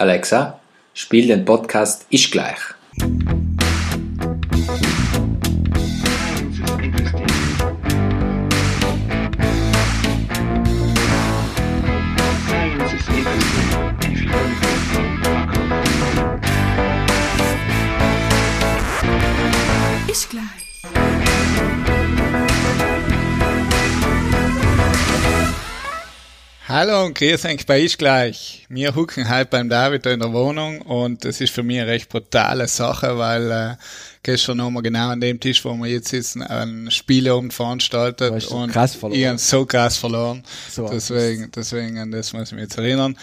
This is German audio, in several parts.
Alexa, spiel den Podcast Ich gleich. Hallo und grüß euch bei Ich gleich. Wir hucken halt beim David in der Wohnung und das ist für mich eine recht brutale Sache, weil äh, gestern haben wir genau an dem Tisch, wo wir jetzt sitzen, ein Spieleabend veranstaltet so und krass verloren. ich habe so krass verloren. So. deswegen, deswegen an das muss ich mich jetzt erinnern.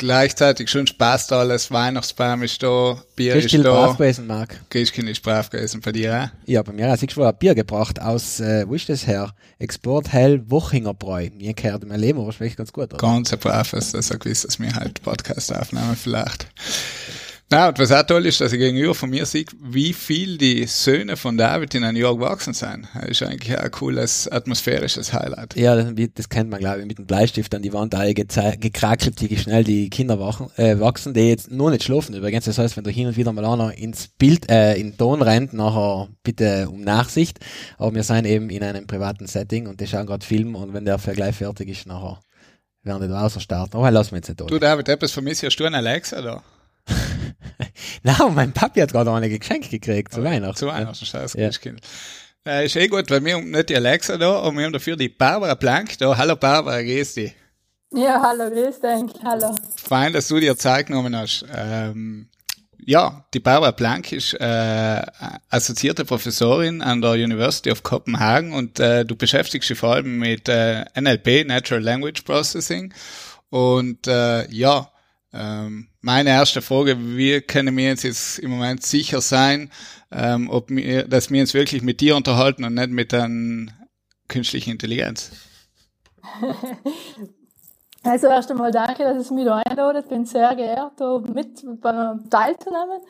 Gleichzeitig schon Spaß da alles, Weihnachtsbaum ist da, Bier Bist ist du brav da. gewesen, Marc? Christkind ist brav gewesen bei dir auch? Ja, bei mir hat sich schon ein Bier gebracht aus, äh, wo ist das her? Export Hell Wochinger Bräu. Mir gehört mein Leben wahrscheinlich ganz gut, oder? Ganz ein braves, das gewiss, dass wir halt Podcast aufnehmen vielleicht. Na, und was auch toll ist, dass ich gegenüber von mir sehe, wie viel die Söhne von David in einem Jahr gewachsen sind. Das ist eigentlich auch ein cooles atmosphärisches Highlight. Ja, das, kennt man, glaube ich, mit dem Bleistift an die Wand alle gekrakelt, wie schnell die Kinder wachen, äh, wachsen, die jetzt noch nicht schlafen übrigens. Das heißt, wenn du hin und wieder mal einer ins Bild, äh, in den Ton rennt, nachher bitte um Nachsicht. Aber wir sind eben in einem privaten Setting und die schauen gerade Film und wenn der Vergleich fertig ist, nachher werden die da außer starten. Aber lassen wir jetzt nicht Du, durch. David, etwas vermisst, hast du einen Alexa da? Nein, mein Papi hat gerade eine geschenkt gekriegt zu Weihnachten. Zu Weihnachten, scheiß Ja. Christkind. Äh, ist eh gut, weil wir haben nicht die Alexa da, aber wir haben dafür die Barbara Plank da. Hallo Barbara, grüß dich. Ja, hallo, grüß dich. Hallo. Fein, dass du dir Zeit genommen hast. Ähm, ja, die Barbara Plank ist äh, assoziierte Professorin an der University of Copenhagen und äh, du beschäftigst dich vor allem mit äh, NLP, Natural Language Processing. Und äh, ja, meine erste Frage, wie können wir uns jetzt im Moment sicher sein, ähm, ob wir, dass wir uns wirklich mit dir unterhalten und nicht mit einer künstlichen Intelligenz? Also erst einmal danke, dass es mich da einladet. Bin sehr geehrt, da mit beim teilzunehmen.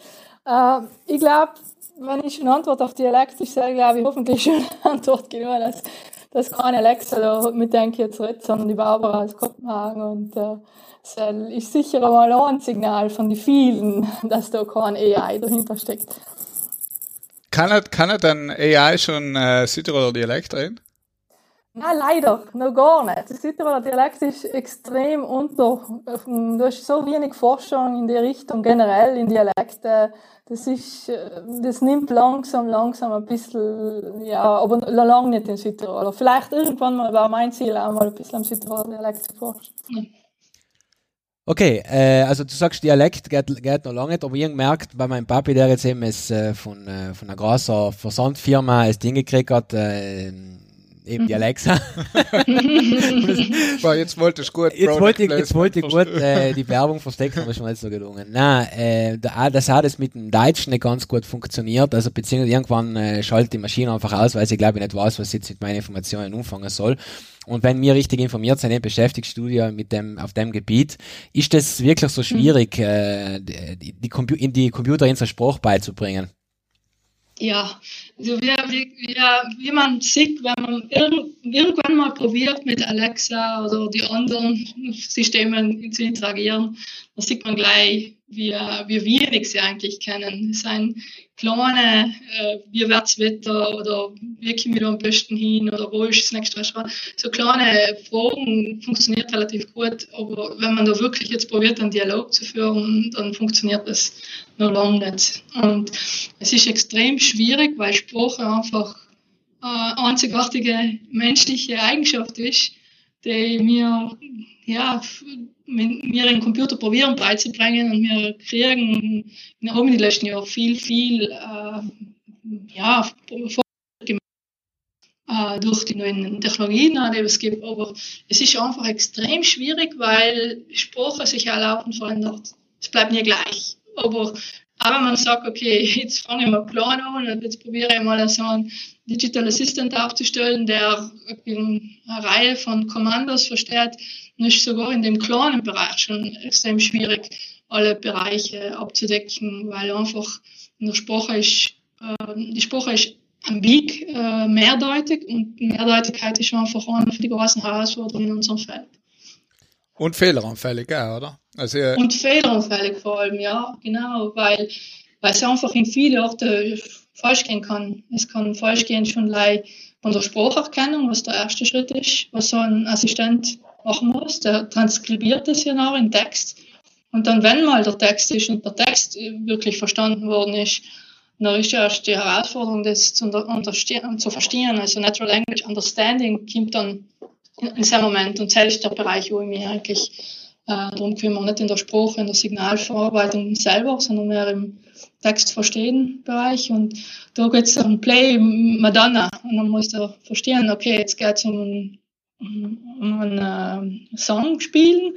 Äh, ich glaube, wenn ich eine Antwort auf Dialekt sage glaube ich hoffentlich schon Antwort genug, dass, dass keine Alexa da mit denke jetzt redet, sondern die Barbara aus Kopenhagen. Und äh, es ist sicher einmal ein Signal von den vielen, dass da kein AI dahinter steckt. Kann er, kann er dann AI schon äh, Südtiroler Dialekt reden? Nein, leider, noch gar nicht. Der Südtiroler Dialekt ist extrem unter, da ist so wenig Forschung in die Richtung generell in Dialekte. Das ist, äh, das nimmt langsam, langsam ein bisschen, ja, aber noch lange nicht in Südtirol. Vielleicht irgendwann mal war mein Ziel auch mal ein bisschen am Südtiroler Dialekt zu forschen. Okay, äh, also du sagst Dialekt geht, geht noch lange nicht, aber ich hab gemerkt, bei meinem Papi, der jetzt eben es, äh, von, äh, von einer großen Versandfirma das Ding gekriegt hat, äh, eben die Alexa. Boah, jetzt wollte ich gut. Jetzt wollte ich, jetzt wollte ich gut äh, die Werbung verstecken, aber ist mir nicht so gelungen. Nein, äh, da, das hat es mit dem Deutschen nicht ganz gut funktioniert. Also beziehungsweise irgendwann äh, schaltet die Maschine einfach aus, weil sie glaube ich nicht weiß, was sie jetzt mit meinen Informationen anfangen soll. Und wenn wir richtig informiert sind, beschäftigst du dich mit dem auf dem Gebiet, ist das wirklich so schwierig, äh, die, die, Compu in die Computer in Spruch beizubringen? Ja, also wie, wie, wie, man sieht, wenn man irg irgendwann mal probiert mit Alexa oder die anderen Systemen zu interagieren, dann sieht man gleich, wie, wie wenig sie eigentlich kennen. Es sind kleine, äh, wie wird's Wetter oder wie komme ich da am besten hin oder wo ist das nächste Restaurant. So kleine Fragen funktioniert relativ gut, aber wenn man da wirklich jetzt probiert, einen Dialog zu führen, dann funktioniert das noch lange nicht. Und es ist extrem schwierig, weil Sprache einfach eine einzigartige menschliche Eigenschaft ist, die wir, ja, mir den Computer probieren beizubringen und wir kriegen, wir haben in den letzten Jahren viel, viel, äh, ja, äh, durch die neuen Technologien, die es gibt, aber es ist einfach extrem schwierig, weil Sprache sich ja laufend verändert. Es bleibt nie gleich. Aber aber man sagt, okay, jetzt fange ich mal klein an und jetzt probiere ich mal so einen Digital Assistant aufzustellen, der eine Reihe von Kommandos versteht, dann ist sogar in dem kleinen Bereich schon extrem schwierig, alle Bereiche abzudecken, weil einfach in der Sprache ist, äh, die Sprache ist ambig, äh, mehrdeutig und Mehrdeutigkeit ist einfach eine die großen Herausforderungen in unserem Feld. Und fehleranfällig, ja, oder? Also, äh, Und fehleranfällig vor allem, ja, genau, weil, weil es einfach in viele Orte falsch gehen kann. Es kann falsch gehen schon von der Spracherkennung, was der erste Schritt ist, was so ein Assistent machen muss. Der transkribiert das ja noch in Text. Und dann, wenn mal der Text ist und der Text wirklich verstanden worden ist, dann ist erst die Herausforderung, das zu, zu verstehen. Also Natural Language Understanding kommt dann in, diesem Moment. Und ist der Bereich, wo ich mich eigentlich äh, darum kümmere, nicht in der Sprache, in der Signalverarbeitung selber, sondern mehr im Text verstehen Bereich. Und da geht es um Play Madonna. Und dann muss er verstehen, okay, jetzt geht es um einen, um einen äh, Song spielen,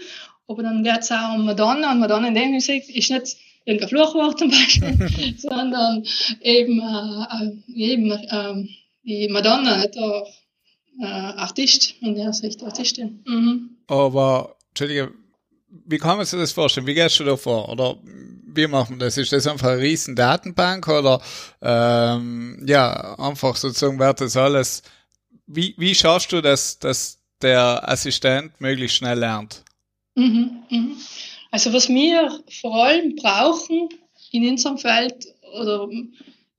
aber dann geht es auch um Madonna. Und Madonna in dem Musik ist nicht irgendein Fluchwort zum Beispiel, sondern eben, äh, äh eben äh, die Madonna, nicht der äh, Artist, in der Sicht Artistin. Mhm. Aber, Entschuldige, wie kann man sich das vorstellen? Wie gehst du da vor? Oder wie machen wir das? Ist das einfach eine riesen Datenbank oder ähm, ja, einfach sozusagen wird das alles. Wie, wie schaust du, dass, dass der Assistent möglichst schnell lernt? Mhm, mhm. Also was wir vor allem brauchen in unserem Feld oder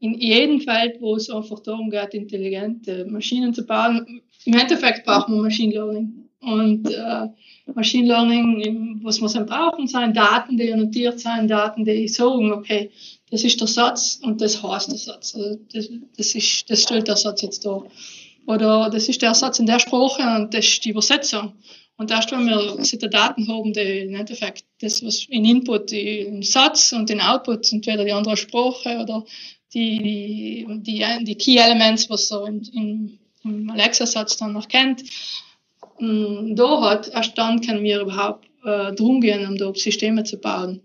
in jedem Feld, wo es einfach darum geht, intelligente Maschinen zu bauen, im Endeffekt brauchen wir Machine Learning. Und äh, Machine Learning, was wir dann brauchen, sind Daten, die annotiert sind, Daten, die sagen, okay, das ist der Satz und das heißt der Satz. Also das, das, ist, das stellt der Satz jetzt da. Oder das ist der Satz in der Sprache und das ist die Übersetzung. Und erst wenn wir diese Daten haben, die im Endeffekt das, was in Input, den Satz und den Output, entweder die andere Sprache oder die, die, die Key Elements, was so in, in, im Alexa-Satz dann noch kennt, da hat, erst können wir überhaupt äh, drum gehen, um da Systeme zu bauen.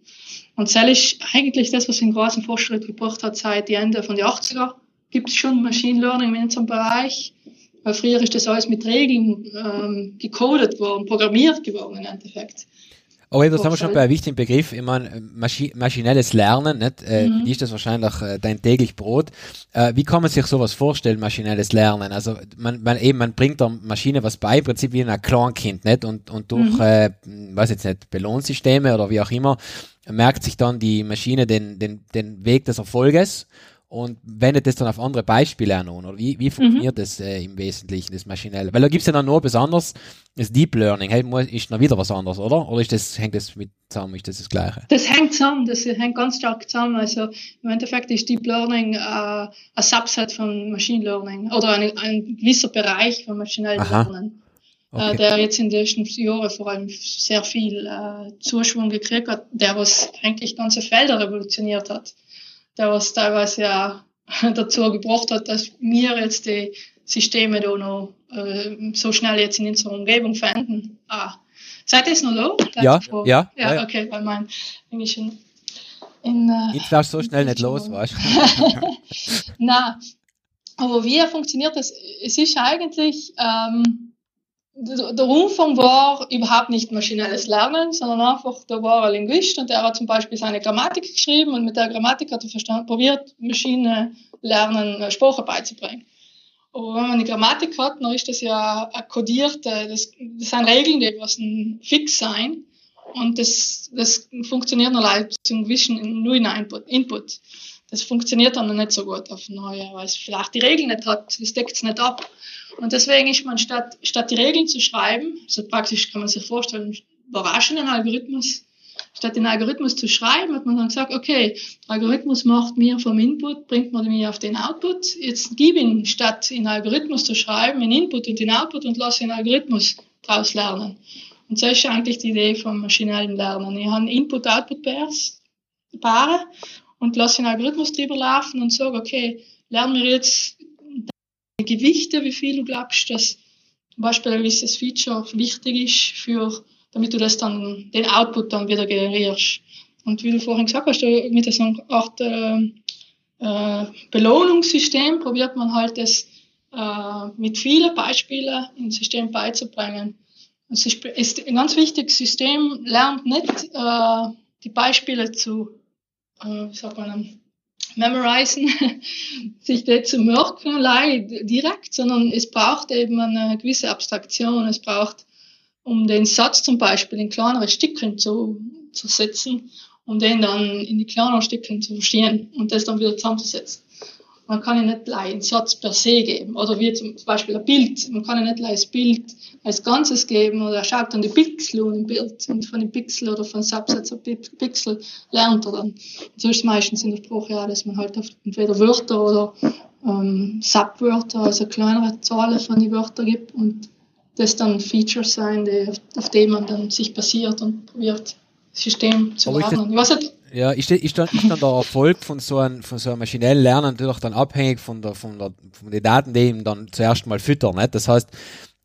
Und das ist eigentlich das, was in großen Fortschritt gebracht hat seit die Ende von den 80er. Gibt es schon Machine Learning in unserem Bereich. Weil früher ist das alles mit Regeln ähm, gecodet worden, programmiert geworden im Endeffekt. Aber da sind wir schon bei einem wichtigen Begriff. Ich meine, Maschi maschinelles Lernen, nicht? Äh, mhm. ist das wahrscheinlich äh, dein täglich Brot. Äh, wie kann man sich sowas vorstellen, maschinelles Lernen? Also man, man eben, man bringt der Maschine was bei, im Prinzip wie ein Kleinkind, nicht? Und, und durch, mhm. äh, weiß jetzt nicht, Belohnsysteme oder wie auch immer, merkt sich dann die Maschine den, den, den Weg des Erfolges und wendet das dann auf andere Beispiele an. Oder wie, wie funktioniert mhm. das äh, im Wesentlichen, das Maschinelle? Weil da gibt's ja dann nur besonders das Deep Learning. Hey, ist noch wieder was anderes, oder? Oder ist das, hängt das mit zusammen? Ist das das Gleiche? Das hängt zusammen, das hängt ganz stark zusammen. Also im Endeffekt ist Deep Learning äh, ein Subset von Machine Learning oder ein, ein gewisser Bereich von maschinellem Lernen. Äh, okay. Äh, der jetzt in den letzten Jahren vor allem sehr viel äh, Zuschwung gekriegt hat, der was eigentlich ganze Felder revolutioniert hat der was teilweise ja dazu gebracht hat, dass wir jetzt die Systeme da noch äh, so schnell jetzt in unserer Umgebung finden. Ah. Seid ihr es noch da? Ja, ja, ja, ja. okay, weil mein Englisch in, in äh, Jetzt so schnell nicht los, weißt du? Na, aber wie funktioniert das? Es ist eigentlich, ähm, der Umfang war überhaupt nicht maschinelles Lernen, sondern einfach, da war ein Linguist und der hat zum Beispiel seine Grammatik geschrieben und mit der Grammatik hat er verstanden, probiert, Maschine lernen, Sprache beizubringen. Aber wenn man die Grammatik hat, dann ist das ja kodiert, das, das sind Regeln, die was fix sein. Und das, das funktioniert nur zum gewissen, nur in Input. Input. Das funktioniert dann noch nicht so gut auf neue, weil es vielleicht die Regeln nicht hat, das deckt es nicht ab. Und deswegen ist man statt, statt die Regeln zu schreiben, so praktisch kann man sich vorstellen, überraschenden Algorithmus, statt den Algorithmus zu schreiben, hat man dann gesagt, okay, Algorithmus macht mir vom Input, bringt man mir auf den Output. Jetzt gebe ihn, statt in Algorithmus zu schreiben, in Input und in Output und lasse den Algorithmus daraus lernen. Und das ist eigentlich die Idee vom maschinellen Lernen. Ich habe Input-Output-Pairs, Paare, und lasse den Algorithmus drüber laufen und sage, okay, lernen wir jetzt Gewichte, wie viel du glaubst, dass zum Beispiel ein gewisses Feature wichtig ist für, damit du das dann, den Output dann wieder generierst. Und wie du vorhin gesagt hast, mit so einer Art äh, äh, Belohnungssystem probiert man halt das äh, mit vielen Beispielen ins System beizubringen. Es ist ein ganz wichtiges System, lernt nicht äh, die Beispiele zu, äh, wie sagt man, memorisen, sich das zu merken direkt, sondern es braucht eben eine gewisse Abstraktion, es braucht um den Satz zum Beispiel in kleinere Stückchen zu, zu setzen, um den dann in die kleineren Stückchen zu verstehen und das dann wieder zusammenzusetzen. Man kann ja nicht einen Satz per se geben. Oder wie zum Beispiel ein Bild. Man kann ja nicht ein Bild als Ganzes geben oder er schaut dann die Pixel und im Bild und von den Pixel oder von Subsatz auf Pixel lernt er dann. So ist es meistens in der Sprache ja, dass man halt entweder Wörter oder ähm, Subwörter, also kleinere Zahlen von den Wörtern gibt und das dann Features sein, die, auf denen man dann sich basiert und probiert, das System zu lernen. Ich weiß nicht, ja, ist, ist, dann, ist dann der Erfolg von so einem, von so einem maschinellen Lernen natürlich dann abhängig von der, von der, von den Daten, die ihm dann zuerst mal füttern, nicht? Das heißt,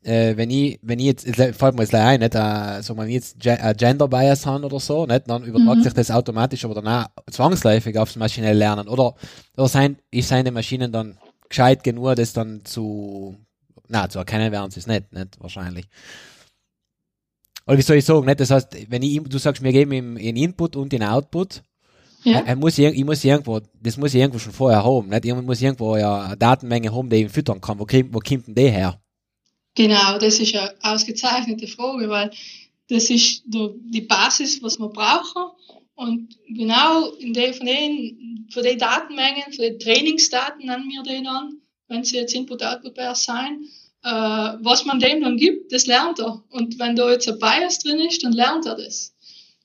äh, wenn ich, wenn ich jetzt, jetzt fällt mir jetzt ein, nicht, äh, so man jetzt äh, Gender Bias haben oder so, nicht, dann übertragt mhm. sich das automatisch aber danach zwangsläufig aufs maschinelle Lernen. Oder, oder sein, ist seine Maschinen dann gescheit genug, das dann zu, na, zu erkennen werden sie es nicht, nicht, wahrscheinlich. Oder wie soll ich sagen, nicht? Das heißt, wenn ich, du sagst, wir geben ihm einen Input und den Output, ja. Er, muss, ich muss irgendwo, das muss ich irgendwo schon vorher haben, nicht? Ich muss irgendwo ja eine Datenmenge haben, die ich füttern kann. Wo, wo kommt denn der her? Genau, das ist eine ausgezeichnete Frage, weil das ist die Basis, was wir brauchen. Und genau in der, von den, von den Datenmengen, von den Trainingsdaten nennen wir den an, wenn sie jetzt Input-Output-Pairs sein, äh, was man dem dann gibt, das lernt er. Und wenn da jetzt ein Bias drin ist, dann lernt er das.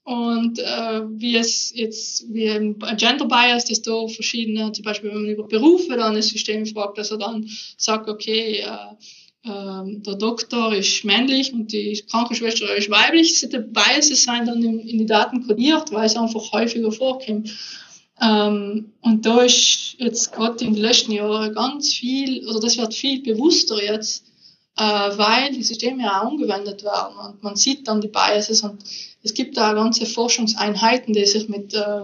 Und äh, wie es jetzt, wie ein Gender Bias, dass da verschiedene, zum Beispiel wenn man über Berufe dann das System fragt, dass er dann sagt, okay, äh, äh, der Doktor ist männlich und die Krankenschwester ist weiblich, die Biases sind dann in, in die Daten kodiert, weil es einfach häufiger vorkommt. Ähm, und da ist jetzt gerade in den letzten Jahren ganz viel, oder das wird viel bewusster jetzt, äh, weil die Systeme ja auch angewendet werden und man sieht dann die Biases und es gibt da ganze Forschungseinheiten, die sich mit äh,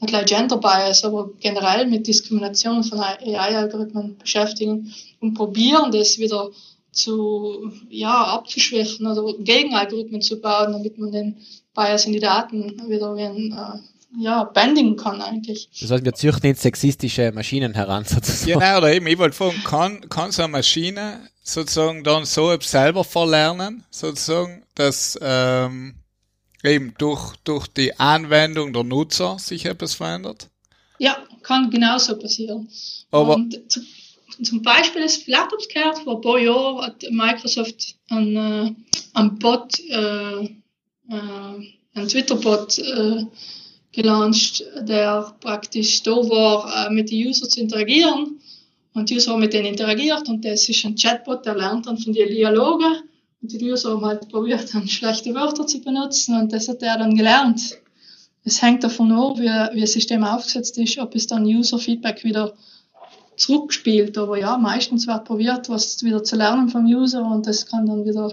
nicht gleich Gender Bias, aber generell mit Diskrimination von AI-Algorithmen beschäftigen und probieren, das wieder zu, ja, abzuschwächen oder gegen Algorithmen zu bauen, damit man den Bias in die Daten wieder wie äh, ja, bändigen kann eigentlich. Das heißt, wir züchten jetzt sexistische Maschinen heran, sozusagen. Genau, oder eben, ich wollte fragen, kann, kann so eine Maschine sozusagen dann so selber verlernen, sozusagen, dass ähm, eben durch, durch die Anwendung der Nutzer sich etwas verändert? Ja, kann genauso passieren. Aber Und zu, zum Beispiel ist vielleicht umgekehrt, vor ein paar Jahren hat Microsoft einen, äh, einen Bot, äh, äh, einen Twitter-Bot äh, gelauncht, der praktisch da war, äh, mit den Usern zu interagieren. Und die User haben mit denen interagiert und das ist ein Chatbot, der lernt dann von den Dialogen und die User haben halt probiert, dann schlechte Wörter zu benutzen und das hat er dann gelernt. Es hängt davon ab, wie, wie das System aufgesetzt ist, ob es dann User-Feedback wieder zurückspielt. Aber ja, meistens wird probiert, was wieder zu lernen vom User und das kann dann wieder,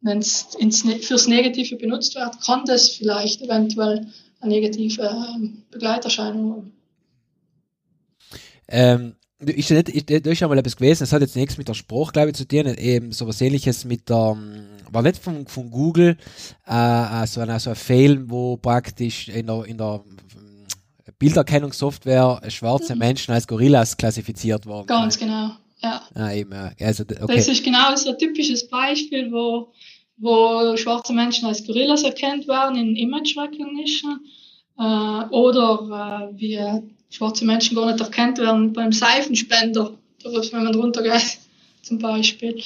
wenn es ne-, fürs Negative benutzt wird, kann das vielleicht eventuell negative ähm, Begleiterscheinung haben. Ähm, ist ja nicht, da ist ja mal etwas gewesen, es hat jetzt nichts mit der Sprache, glaube ich, zu tun, eben so was ähnliches mit der, ähm, war nicht von, von Google, äh, äh so ein, so ein Fail, wo praktisch in der, in der äh, Bilderkennungssoftware schwarze mhm. Menschen als Gorillas klassifiziert worden. Ganz genau, ja. Ah, eben, also, okay. Das ist genau so ein typisches Beispiel, wo, wo schwarze Menschen als Gorillas erkannt werden in Image Recognition, äh, oder äh, wie schwarze Menschen gar nicht erkannt werden beim Seifenspender, wenn man runtergeht, zum Beispiel.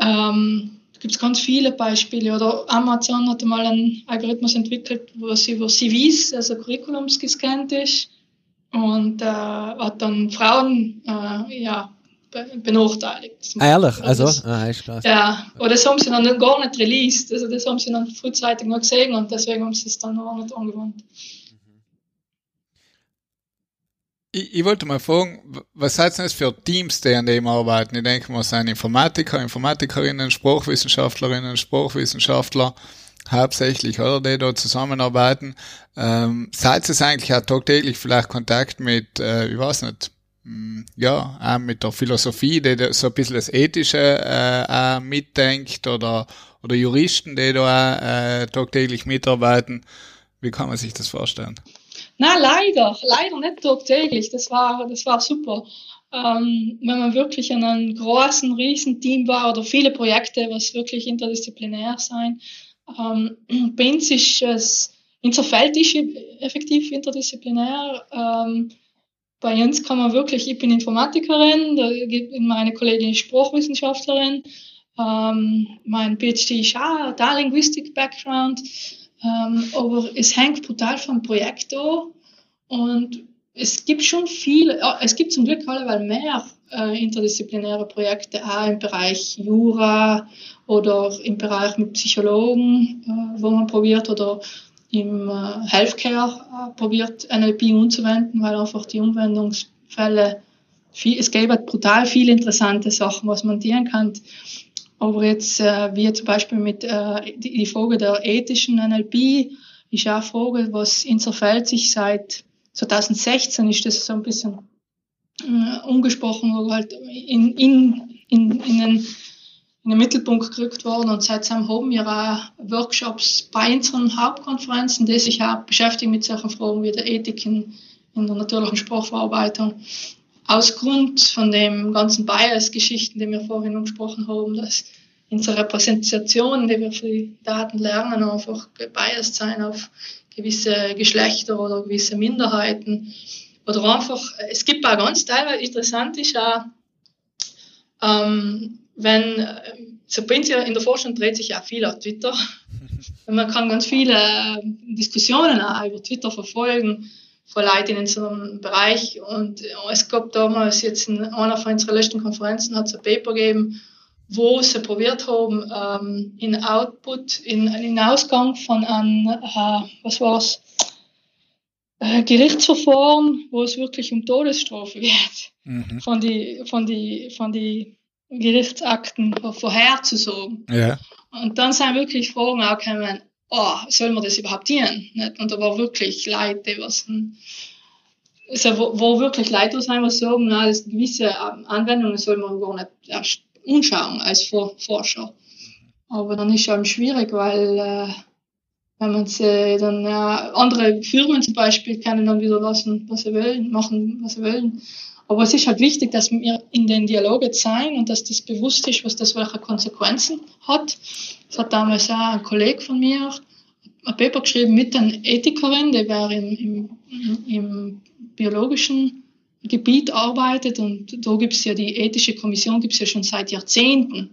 Ähm, da gibt es ganz viele Beispiele. Oder Amazon hat mal einen Algorithmus entwickelt, wo sie über CVs, also Curriculums, gescannt ist und äh, hat dann Frauen äh, ja, benachteiligt. Ah, ehrlich? Also, ah, ist klar. Ja, aber das haben sie dann gar nicht released. Also das haben sie dann frühzeitig noch gesehen und deswegen haben sie es dann noch nicht angewandt. Ich, ich, wollte mal fragen, was seid das für Teams, die an dem arbeiten? Ich denke mal, es sind Informatiker, Informatikerinnen, Sprachwissenschaftlerinnen, Sprachwissenschaftler, hauptsächlich, oder, die da zusammenarbeiten. Ähm, seid ihr eigentlich auch tagtäglich vielleicht Kontakt mit, äh, ich weiß nicht, ja, auch mit der Philosophie, die so ein bisschen das Ethische äh, auch mitdenkt oder, oder Juristen, die da auch, äh, tagtäglich mitarbeiten. Wie kann man sich das vorstellen? Na, leider, leider nicht tagtäglich. Das war, das war super. ähm, wenn man wirklich an einem großen, riesen Team war oder viele Projekte, was wirklich interdisziplinär sein. Ähm, bei uns ist es, unser ist effektiv interdisziplinär. Ähm, bei uns kann man wirklich, ich bin Informatikerin, da gibt meine Kollegin ist Sprachwissenschaftlerin, ähm, mein PhD ist auch da Linguistic Background, ähm, aber es hängt brutal vom Projekt an und es gibt schon viele, es gibt zum Glück alleweil mehr äh, interdisziplinäre Projekte, auch im Bereich Jura oder im Bereich mit Psychologen, äh, wo man probiert oder im äh, Healthcare äh, probiert NLP umzuwenden, weil einfach die Umwendungsfälle, viel, es gäbe brutal viele interessante Sachen, was man dienen kann. Aber jetzt, äh, wie zum Beispiel mit äh, die, die Frage der ethischen NLP, ist auch eine Frage, was in Feld sich seit 2016 ist das so ein bisschen äh, umgesprochen, wo halt in, in, in, in, den, in den Mittelpunkt gerückt worden und seitdem haben wir auch Workshops bei unseren Hauptkonferenzen, die sich auch beschäftigen mit solchen Fragen wie der Ethik in, in der natürlichen Sprachverarbeitung. Aus Grund von dem ganzen Bias-Geschichten, die wir vorhin umgesprochen haben, dass unsere Repräsentation, die wir für die Daten lernen, einfach gebiased sein auf gewisse Geschlechter oder gewisse Minderheiten. Oder einfach, es gibt auch ganz teilweise interessant ist auch, ähm, wenn, so prinzipiell in der Forschung dreht sich ja viel auf Twitter. Man kann ganz viele äh, Diskussionen auch über Twitter verfolgen von Leuten in so einem Bereich. Und es gab damals jetzt in einer von unseren letzten Konferenzen hat es ein Paper gegeben, wo sie probiert haben, ähm, in Output, in, in Ausgang von einem, äh, was war's, äh, Gerichtsverfahren, wo es wirklich um Todesstrafe geht, mhm. von die, von die, von die Gerichtsakten vorherzusagen. Ja. Und dann sind wirklich Fragen auch gekommen, oh, soll man das überhaupt dienen? Und da war wirklich Leute, was also wo, wo wirklich Leute sein, was sagen, na, das gewisse Anwendungen soll man gar nicht erst umschauen als Forscher. Aber dann ist es eben schwierig, weil äh, wenn man sie dann ja, andere Firmen zum Beispiel können dann wieder lassen, was sie wollen, machen, was sie wollen. Aber es ist halt wichtig, dass wir in den Dialog jetzt sein und dass das bewusst ist, was das welche Konsequenzen hat. Das hat damals auch ein Kollege von mir ein Paper geschrieben mit einer Ethikerin, die war im, im, im biologischen Gebiet arbeitet und da gibt es ja die ethische Kommission gibt es ja schon seit Jahrzehnten.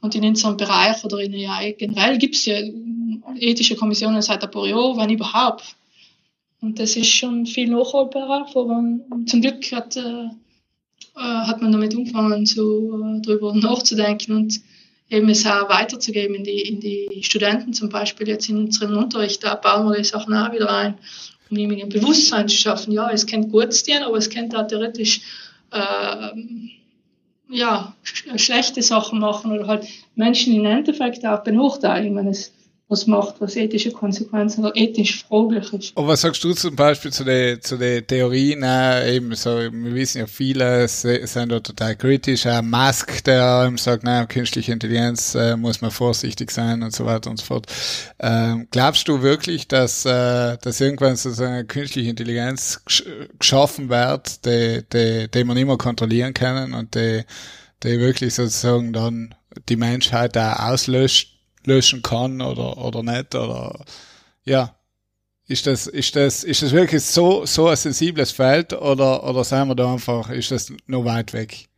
Und in unserem Bereich oder in ja, generell gibt es ja ethische Kommissionen seit paar Jahren, wenn überhaupt. Und das ist schon viel nachholbarer. Aber zum Glück hat, äh, äh, hat man damit angefangen, so, äh, darüber nachzudenken und eben es auch weiterzugeben in die, in die Studenten zum Beispiel jetzt in unserem Unterricht. Da bauen wir die Sachen auch wieder ein um ihm ein Bewusstsein zu schaffen. Ja, es kennt Gutes dienen, aber es kennt auch theoretisch äh, ja, schlechte Sachen machen oder halt Menschen im Endeffekt auch benachteiligen, wenn es was macht, was ethische Konsequenzen oder ethisch fraglich ist. Und was sagst du zum Beispiel zu den zu den Theorien? Äh, eben so, wir wissen ja, viele sind da total kritisch. Äh, Musk, der eben sagt, na, künstliche Intelligenz äh, muss man vorsichtig sein und so weiter und so fort. Ähm, glaubst du wirklich, dass, äh, dass irgendwann sozusagen eine künstliche Intelligenz gesch geschaffen wird, die, die, die man immer kontrollieren kann und die, die wirklich sozusagen dann die Menschheit da auslöscht löschen kann oder, oder nicht oder, ja. Ist das, ist das, ist das wirklich so, so ein sensibles Feld oder, oder sagen wir da einfach, ist das noch weit weg?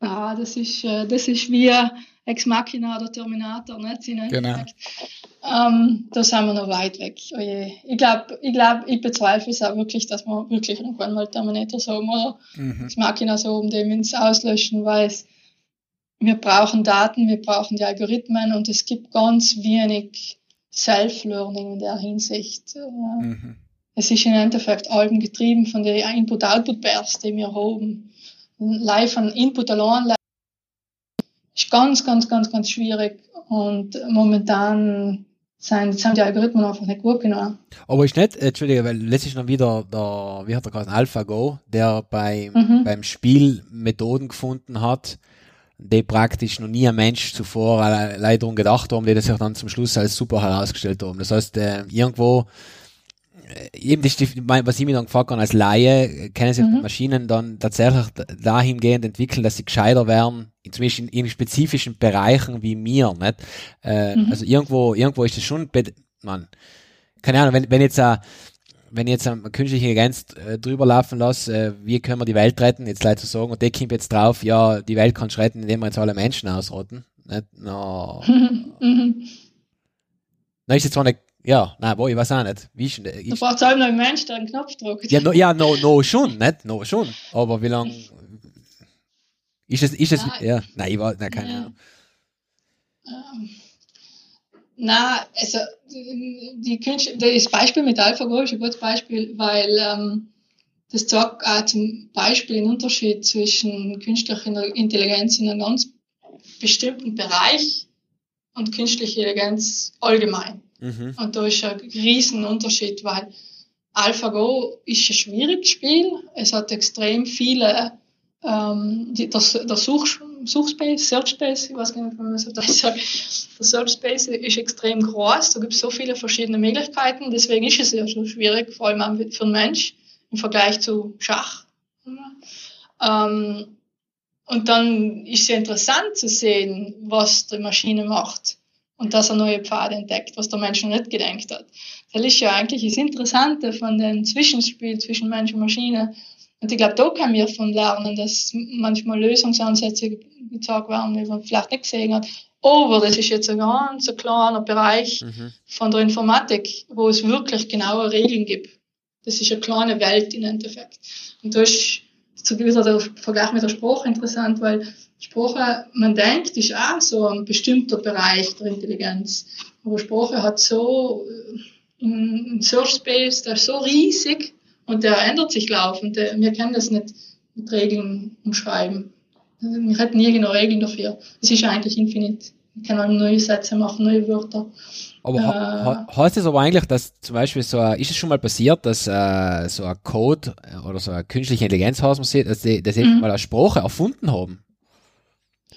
Ja, das ist, äh, das ist wie Ex Machina oder Terminator, nicht? Genau. Ähm, da sind wir noch weit weg. Oh ich glaube, ich, glaub, ich bezweifle es auch wirklich, dass wir wirklich irgendwann mal Terminator sagen oder mhm. Ex Machina so um dem ins Auslöschen, weil es, wir brauchen Daten, wir brauchen die Algorithmen und es gibt ganz wenig Self-Learning in der Hinsicht. Äh, mhm. Es ist im Endeffekt allem getrieben von der Input-Output-Bears, die wir haben. Live an Input allein ist ganz, ganz, ganz, ganz schwierig und momentan sind, sind die Algorithmen einfach nicht gut genug. Aber ist nicht, Entschuldige, weil letztlich noch wieder der, wie hat er gesagt, AlphaGo, der bei, mhm. beim Spiel Methoden gefunden hat, die praktisch noch nie ein Mensch zuvor leider darum gedacht haben, die das sich dann zum Schluss als super herausgestellt haben. Das heißt, äh, irgendwo eben das, was ich mir dann gefragt habe als Laie, können sich Mhm. die Maschinen dann tatsächlich dahingehend entwickeln, dass sie gescheiter werden, zumindest in, in spezifischen Bereichen wie mir, nicht? Äh, Mhm. Also irgendwo, irgendwo ist es schon, man, keine Ahnung, wenn, wenn jetzt äh, wenn ich jetzt eine künstliche Intelligenz äh, drüber laufen lasse, äh, wie können wir die Welt retten, jetzt leider zu sagen, und der kommt jetzt drauf, ja, die Welt kannst du retten, indem wir jetzt alle Menschen ausrotten. Nicht? No. Na, ist jetzt zwar nicht, ja, nein, wo, ich weiß auch nicht. Wie Da ist, braucht es auch noch einen Mensch, der einen Knopf drückt. ja, no, ja, no, no schon, nicht? No schon. Aber wie lang ist es, ist es, Ja. ja, nein, ich war, nein, keine Ja. Ahnung. Na, also die Künstler, das Beispiel mit AlphaGo ist ein gutes Beispiel, weil ähm, das zeigt auch zum Beispiel den Unterschied zwischen künstlicher Intelligenz in einem ganz bestimmten Bereich und künstliche Intelligenz allgemein. Mhm. Und da ist ein riesen Unterschied, weil AlphaGo ist ein schwieriges Spiel. Es hat extrem viele, ähm, die, der, der Such, Suchspace, Searchspace, ich weiß gar nicht, wie man so das sagt. Der Searchspace ist extrem groß. Da gibt es so viele verschiedene Möglichkeiten. Deswegen ist es ja so schwierig, vor allem für einen Mensch im Vergleich zu Schach. Ähm, und dann ist es ja interessant zu sehen, was die Maschine macht und dass er neue Pfade entdeckt, was der Mensch noch nicht gedenkt hat. Das ist ja eigentlich das Interessante von dem Zwischenspiel zwischen Mensch und Maschine. Und ich glaube, da können wir von lernen, dass manchmal Lösungsansätze gezeigt werden, die man vielleicht nicht gesehen hat. Aber das ist jetzt ein ganz ein kleiner Bereich Mhm. von der Informatik, wo es wirklich genaue Regeln gibt. Das ist eine kleine Welt im Endeffekt. Und da ist so wieder der Vergleich mit der Sprache interessant, weil Sprache, man denkt, ist auch so ein bestimmter Bereich der Intelligenz. Aber Sprache hat so äh, ein Search Space, der ist so riesig und der ändert sich laufend. Wir können das nicht mit Regeln umschreiben. Also Wir hätten nie genau Regeln dafür. Es ist eigentlich infinit. Wir können neue Sätze machen, neue Wörter. Aber ha- Äh. heißt es aber eigentlich, dass zum Beispiel so, ein- ist es schon mal passiert, dass äh, so ein Code äh, oder so eine künstliche Intelligenz, was man sieht, dass die, dass Mhm. mal eine Sprache erfunden haben?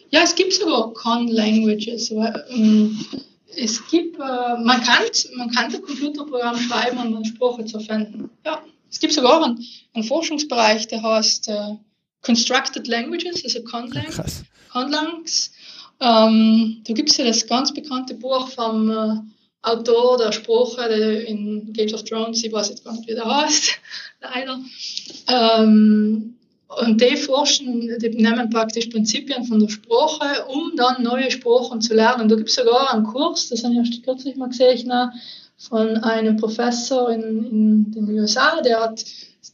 Ja, es gibt sogar Con-Languages. ähm, Es gibt, äh, man kann, man kann ein Computerprogramm schreiben, um eine Sprache zu erfinden. Ja, es gibt sogar einen, einen Forschungsbereich, der heißt äh, Constructed Languages, also Conlang, Krass. Conlangs. Ähm, da gibt es ja das ganz bekannte Buch vom äh, Autor der Sprache der in Games of Thrones, ich weiß jetzt gar nicht, wie der heißt, leider. Ähm, und die forschen, die nehmen praktisch Prinzipien von der Sprache, um dann neue Sprachen zu lernen. Da gibt es sogar einen Kurs, das habe ich erst kürzlich mal gesehen, von einem Professor in, in den USA, der hat,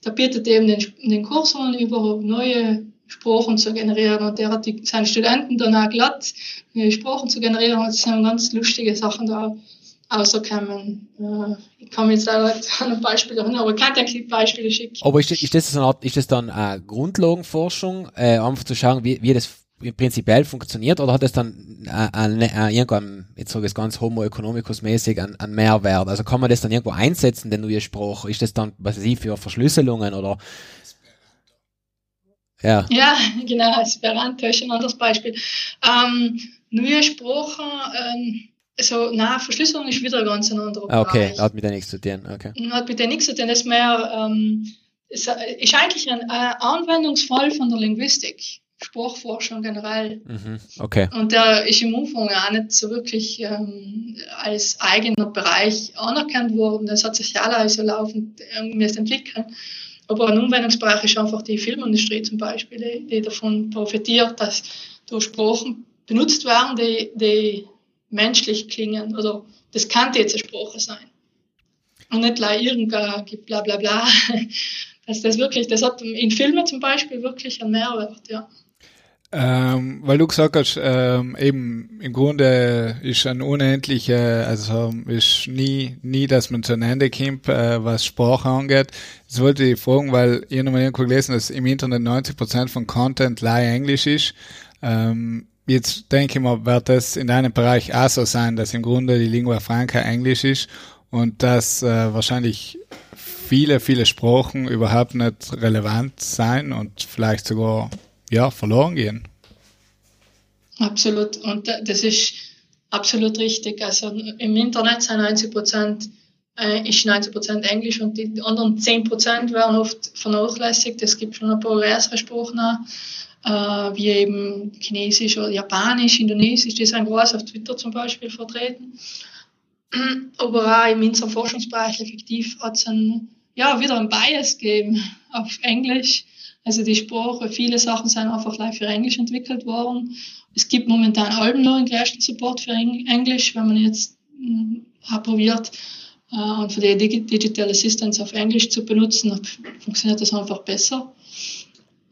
der eben den, den Kurs an, über neue Sprachen zu generieren und der hat die, seinen Studenten dann auch glatt, neue Sprachen zu generieren und es sind ganz lustige Sachen da rausgekommen. Äh, ich kann mich jetzt leider an ein Beispiel erinnern, aber ich kann dir Beispiele schicken. Aber ist, das- ist das eine Art, ist das dann eine Grundlagenforschung, äh, einfach zu schauen, wie, wie das prinzipiell funktioniert, oder hat das dann äh, an, an irgendeinem, jetzt sage ich es ganz homo economicus mäßig, an, an Mehrwert? Also kann man das dann irgendwo einsetzen, den neue Spruch? Ist das dann, was weiß ich, für Verschlüsselungen oder? Ja. Ja, genau, Esperanto ist ein anderes Beispiel. Ähm, neue Sprachen, ähm, also, na, Verschlüsselung ist wieder ganz ein anderer Ah, okay, Bereich. hat mit der nichts zu tun, okay. Hat mit dem nichts zu tun, das ist mehr, ähm, ist, ist eigentlich ein äh, Anwendungsfall von der Linguistik, Sprachforschung generell. Mhm, okay. Und der ist im Umfang auch nicht so wirklich ähm, als eigener Bereich anerkannt worden. Das hat sich ja also laufend irgendwie erst entwickelt. Aber ein Anwendungsbereich ist einfach die Filmindustrie zum Beispiel, die, die davon profitiert, dass da Sprachen benutzt werden, die, die menschlich klingen. Oder das kann jetzt eine Sprache sein. Und nicht gleich irgendein bla bla bla. Dass das wirklich, das hat in Filmen zum Beispiel wirklich einen Mehrwert, ja. Ähm, weil du gesagt hast, ähm, eben im Grunde ist ein unendlicher, also ist nie, nie, dass man zu einem Ende kommt, äh, was Sprache angeht. Das wollte ich fragen, weil ich noch mal irgendwo gelesen, dass im Internet 90% von Content leider Englisch ist. Ähm, jetzt denke ich mal, wird das in deinem Bereich auch so sein, dass im Grunde die Lingua Franca Englisch ist und dass äh, wahrscheinlich viele, viele Sprachen überhaupt nicht relevant sein und vielleicht sogar ja, verloren gehen. Absolut. Und da- das ist absolut richtig. Also im Internet sind 90 Prozent äh, ist 90% Englisch und die anderen 10% werden oft vernachlässigt. Es gibt schon ein paar größere Sprachen, äh, wie eben Chinesisch oder Japanisch, Indonesisch, die sind groß auf Twitter zum Beispiel vertreten. Aber auch in unserem Forschungsbereich effektiv hat es ja, wieder ein Bias gegeben auf Englisch. Also die Sprache, viele Sachen sind einfach live für Englisch entwickelt worden. Es gibt momentan Alben nur einen größten Support für Englisch, wenn man jetzt äh, probiert, und für die Digital Assistance auf Englisch zu benutzen, funktioniert das einfach besser.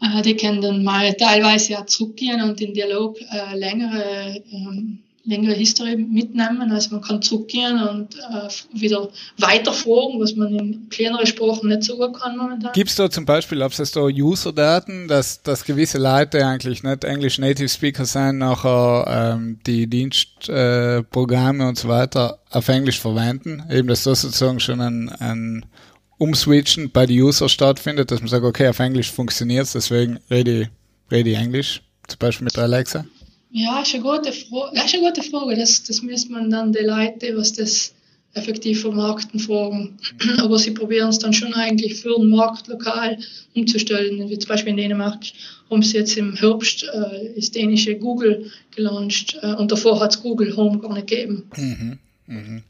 Äh, die können dann mal teilweise ja zurückgehen und den Dialog äh, längere ähm, längere History mitnehmen. Also man kann zurückgehen und äh, wieder weiterfragen, was man in kleineren Sprachen nicht so gut kann momentan. Gibt es da zum Beispiel, ob es da User-Daten, dass, dass gewisse Leute eigentlich nicht English Native Speaker sind, nachher ähm, die Dienstprogramme äh, und so weiter auf Englisch verwenden? Eben, dass da sozusagen schon ein, ein Umswitchen bei den User stattfindet, dass man sagt, okay, auf Englisch funktioniert es, deswegen rede ich, rede ich Englisch, zum Beispiel mit Alexa? Ja, ist eine gute Frage. Ja, ist eine gute Frage. Das, das müsste man dann die Leute, was das effektiv vermarkten, fragen. Aber sie probieren es dann schon eigentlich für den Markt lokal umzustellen. Wie zum Beispiel in Dänemark haben sie jetzt im Herbst äh, das dänische Google gelauncht äh, und davor hat es Google Home gar nicht gegeben. Mhm. Mhm.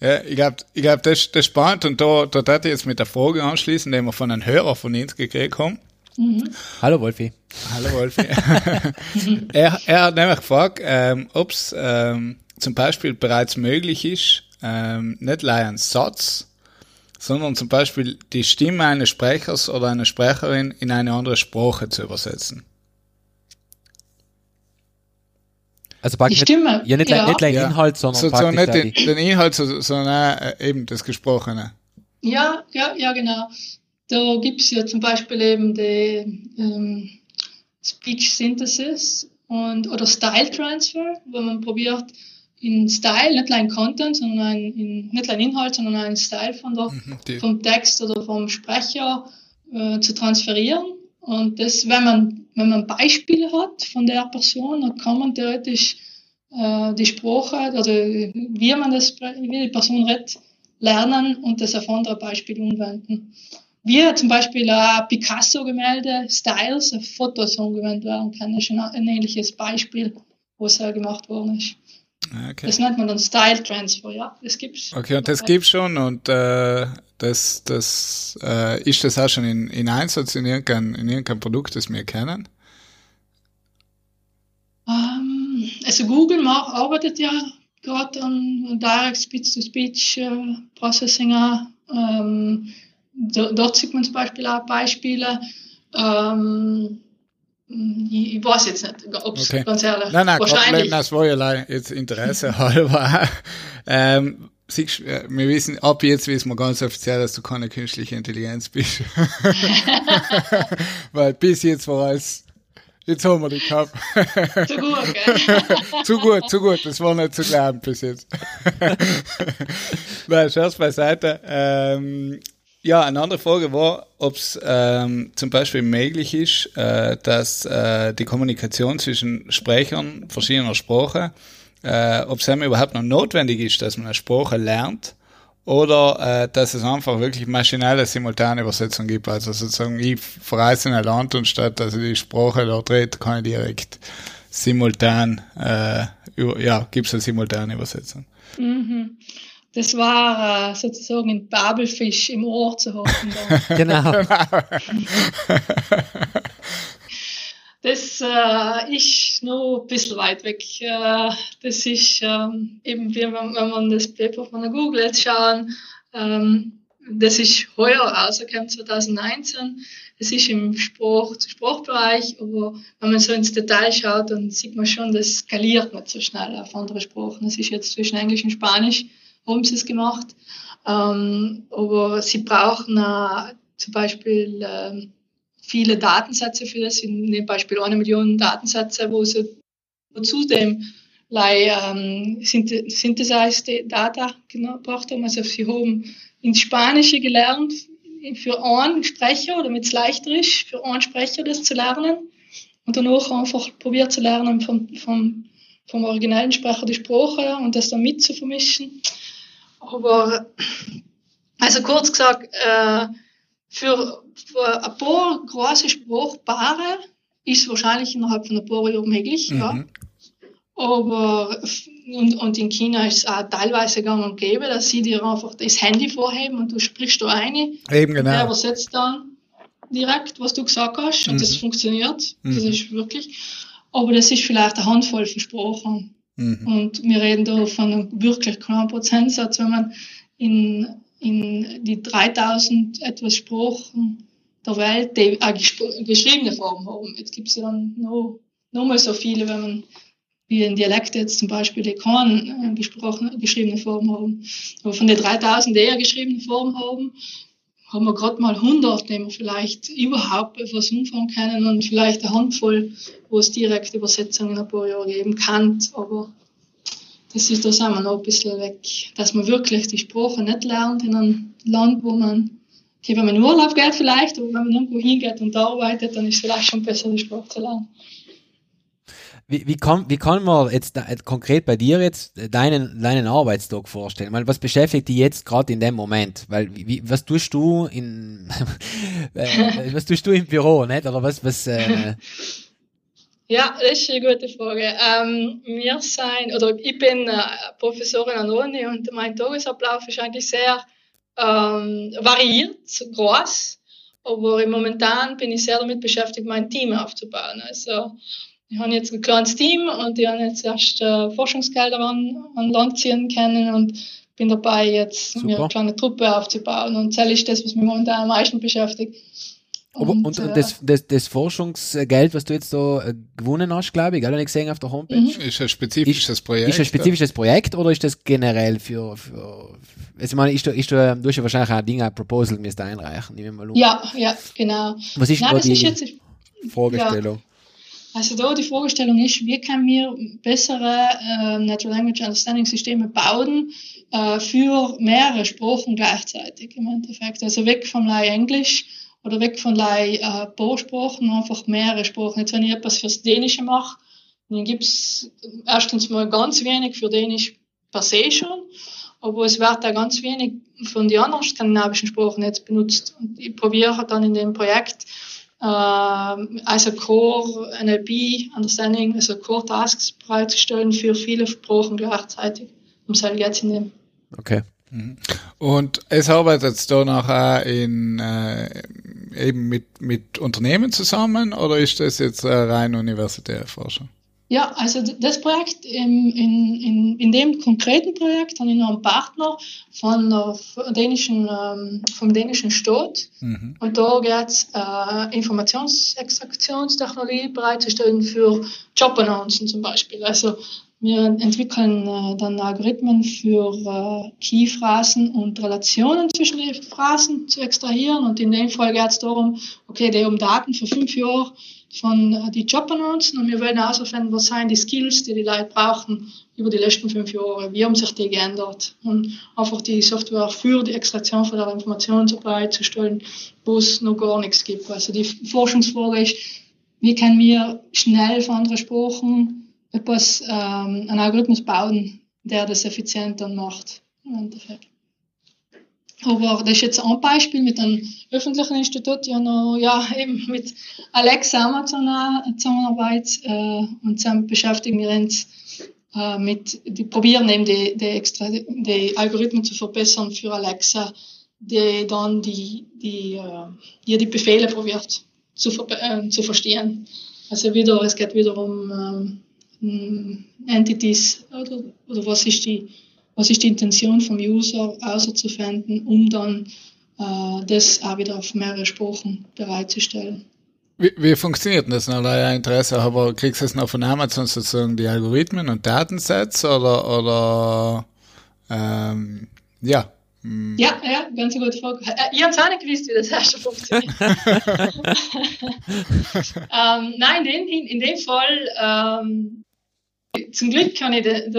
Ja, ich glaube, ich glaub, das, das ist spannend und da, da darf ich jetzt mit der Frage anschließen, die wir von einem Hörer von uns gekriegt haben. Mhm. Hallo Wolfi. Hallo Wolfi. er, er hat nämlich gefragt, ähm, ob es ähm, zum Beispiel bereits möglich ist, ähm, nicht leider einen Satz, sondern zum Beispiel die Stimme eines Sprechers oder einer Sprecherin in eine andere Sprache zu übersetzen. Also praktisch die Stimme, ja, nicht, ja. nicht den ja. Inhalt, sondern so, so nicht den, den, Inhalt, sondern äh, eben das Gesprochene. Ja, ja, ja, genau. Da gibt es ja zum Beispiel eben die ähm, Speech Synthesis und, oder Style Transfer, wo man probiert, in Style, nicht allein Content, sondern in, nicht allein Inhalt, sondern einen Style von der, mhm, vom Text oder vom Sprecher äh, zu transferieren. Und das, wenn man, wenn man Beispiele hat von der Person, dann kann man theoretisch äh, die Sprache oder wie man das, wie die Person redet, lernen und das auf andere Beispiele umwenden wie zum Beispiel ein Picasso-Gemälde, Styles, auf Fotos angewendet werden kann. Das ist ein, ähnliches Beispiel, wo es gemacht worden ist. Ah, okay. Das nennt man dann Style Transfer, ja, das gibt's. Okay, und das gibt's schon und äh, das, das äh, ist das auch schon in, in Einsatz in irgendeinem, in irgendeinem Produkt, das wir kennen? Um, ähm, also Google macht, arbeitet ja gerade an Direct Speech-to-Speech äh, Processing. Ähm, dort sieht man zum Beispiel auch Beispiele. Ähm, ich, ich weiß jetzt nicht, ob es okay. ganz ehrlich Nein, nein, wahrscheinlich. das war ja jetzt Interesse halber. ähm, siehst, äh, wir wissen, ab jetzt wissen wir ganz offiziell, dass du keine künstliche Intelligenz bist. Weil bis jetzt war es, jetzt haben wir die gehabt. zu gut, gell? zu gut, zu gut, das war nicht zu glauben bis jetzt. Nein, Scherz beiseite. Ähm, ja, eine andere Frage war, ob es ähm, zum Beispiel möglich ist, äh, dass äh, die Kommunikation zwischen Sprechern verschiedener Sprachen, äh, ob es überhaupt noch notwendig ist, dass man eine Sprache lernt oder äh, dass es einfach wirklich maschinelle Simultanübersetzung gibt. Also sozusagen, ich verreise in ein Land und statt dass ich die Sprache dort rede, kann ich direkt simultan, äh, über, ja, gibt es eine Simultanübersetzung. Mhm. Das war äh, sozusagen ein Babelfisch im Ohr zu haben. genau. das äh, ist noch ein bisschen weit weg. Äh, das ist ähm, eben, wie man, wenn man das Paper von der Google jetzt schauen, ähm, das ist heuer rausgekommen, 2019. Das ist im Spruch, Sprachbereich, aber wenn man so ins Detail schaut, dann sieht man schon, das skaliert nicht so schnell auf andere Sprachen. Das ist jetzt zwischen Englisch und Spanisch haben sie es gemacht. Ähm, aber sie brauchen äh, zum Beispiel äh, viele Datensätze für das, dem Beispiel eine Million Datensätze, wo sie zudem ähm, Synthesized Data gebracht haben. Also sie haben ins Spanische gelernt, für einen Sprecher, damit es leichter ist, für einen Sprecher das zu lernen. Und danach einfach probiert zu lernen vom, vom, vom originellen Sprecher die Sprache und das dann mit zu vermischen. Aber Also kurz gesagt, äh, für, für ein paar große Spruchpaare ist wahrscheinlich innerhalb von ein paar Jahren möglich, mhm. ja. Aber und, und in China ist es auch teilweise gang und gäbe, dass sie dir einfach das Handy vorheben und du sprichst da eine. Eben genau. Der übersetzt dann direkt, was du gesagt hast, und mhm. das funktioniert. Mhm. Das ist wirklich. Aber das ist vielleicht eine Handvoll versprochen. Mhm. Und wir reden da von einem wirklich kleinen Prozentsatz, wenn man in, in die 3000 etwas Sprachen der Welt, die eine geschriebene Form haben. Jetzt gibt es ja dann noch, noch mal so viele, wenn man wie ein Dialekt jetzt zum Beispiel, die keine äh, gesprochene, geschriebene Form haben. Aber von den 3000, die ja geschriebene Form haben, haben wir gerade mal 100, die wir vielleicht überhaupt etwas umfangen können und vielleicht eine Handvoll, wo es direkte Übersetzungen in ein paar Jahren geben kann. Aber das ist, da sind wir noch ein bisschen weg, dass man wirklich die Sprache nicht lernt in einem Land, wo man, okay, wenn man in Urlaub geht vielleicht, aber wenn man irgendwo hingeht und arbeitet, dann ist es vielleicht schon besser, die Sprache zu lernen. Wie, wie, kann, wie kann man jetzt da, konkret bei dir jetzt deinen, deinen Arbeitstag vorstellen? Weil was beschäftigt dich jetzt gerade in dem Moment? Weil wie, was tust du in äh, was tust du im Büro, nicht? Oder was, was äh, Ja, das ist eine gute Frage. Ähm, wir sein, oder ich bin äh, Professorin an Uni und mein Tagesablauf ist eigentlich sehr ähm, variiert, groß. Aber momentan bin ich sehr damit beschäftigt, mein Team aufzubauen. Also ich habe jetzt ein kleines Team und ich habe jetzt erst äh, Forschungsgelder an, an Land ziehen können und bin dabei, jetzt Super. mir eine kleine Truppe aufzubauen. Und das ist das, was mich momentan am meisten beschäftigt. Und, und, und das, das, das, Forschungsgeld, was du jetzt so äh, gewonnen hast, glaube ich, ich gesehen auf der Homepage. Mhm. Ist ein spezifisches Projekt. Ist ein spezifisches Projekt oder ist das generell für, für also ich meine, ist du, ist du, du hast ja wahrscheinlich auch Dinge, ein Proposal müsst einreichen, nehmen wir mal Ja, ja, genau. Was ist Nein, die ist Fragestellung? Ja. Also da die Fragestellung ist, wie können wir bessere äh, Natural Language Understanding Systeme bauen äh, für mehrere Sprachen gleichzeitig im Endeffekt. Also weg von Lei Englisch oder weg von Lei äh, paar Sprachen, einfach mehrere Sprachen. Jetzt wenn ich etwas fürs Dänische mache, dann gibt's erstens mal ganz wenig für Dänisch per se schon, aber es wird da ganz wenig von den anderen skandinavischen Sprachen jetzt benutzt. Und ich probiere dann in dem Projekt also Core NLP Understanding, also Core Tasks bereitzustellen für viele Sprachen gleichzeitig, um es halt jetzt in dem. Okay. Mhm. Und es arbeitet da nachher in, äh, eben mit, mit Unternehmen zusammen oder ist das jetzt äh, rein universitäre Forschung? Ja, also das Projekt, in, in, in, in dem konkreten Projekt habe ich noch einen Partner von der dänischen, ähm, vom dänischen Staat. Mhm. Und da geht es äh, Informationsextraktionstechnologie bereitzustellen für Jobannoncen zum Beispiel. Also wir entwickeln äh, dann Algorithmen für äh, Keyphrasen und Relationen zwischen den Phrasen zu extrahieren. Und in dem Fall geht es darum, okay, die haben Daten für fünf Jahre von äh, die Jobannoncen und wir wollen herausfinden, was sind die Skills, die die Leute brauchen über die letzten fünf Jahre, wie haben sich die geändert und einfach die Software für die Extraktion von der Information so bereitzustellen, wo es noch gar nichts gibt. Also die Forschungsfrage ist, wie können wir schnell von anderen Sprachen etwas, ähm, einen Algorithmus bauen, der das effizient dann macht im Endeffekt. Aber das ist jetzt ein Beispiel mit einem öffentlichen Institut, ja noch, ja, eben mit Alexa Amazon Zusammenarbeit, äh, und dann beschäftigen wir uns äh, mit, die probieren eben die, die, extra, die Algorithmen zu verbessern für Alexa, die dann die, die, äh, ja, die Befehle probiert zu, äh, zu verstehen. Also wieder, es geht wieder um ähm, Entities, oder, oder was ist die, was ist die Intention vom User auszufinden, um dann äh, das auch wieder auf mehrere Sprachen bereitzustellen. Wie, wie funktioniert das noch? Leider Interesse, aber kriegst du es noch von Amazon sozusagen die Algorithmen und Datensets oder, oder ähm, ja? Hm. Ja, ja, ganz gute Frage. Äh, ich habe es auch nicht gewusst, wie das erst funktioniert. ähm, nein, in dem, in dem Fall, ähm, zum Glück kann ich de,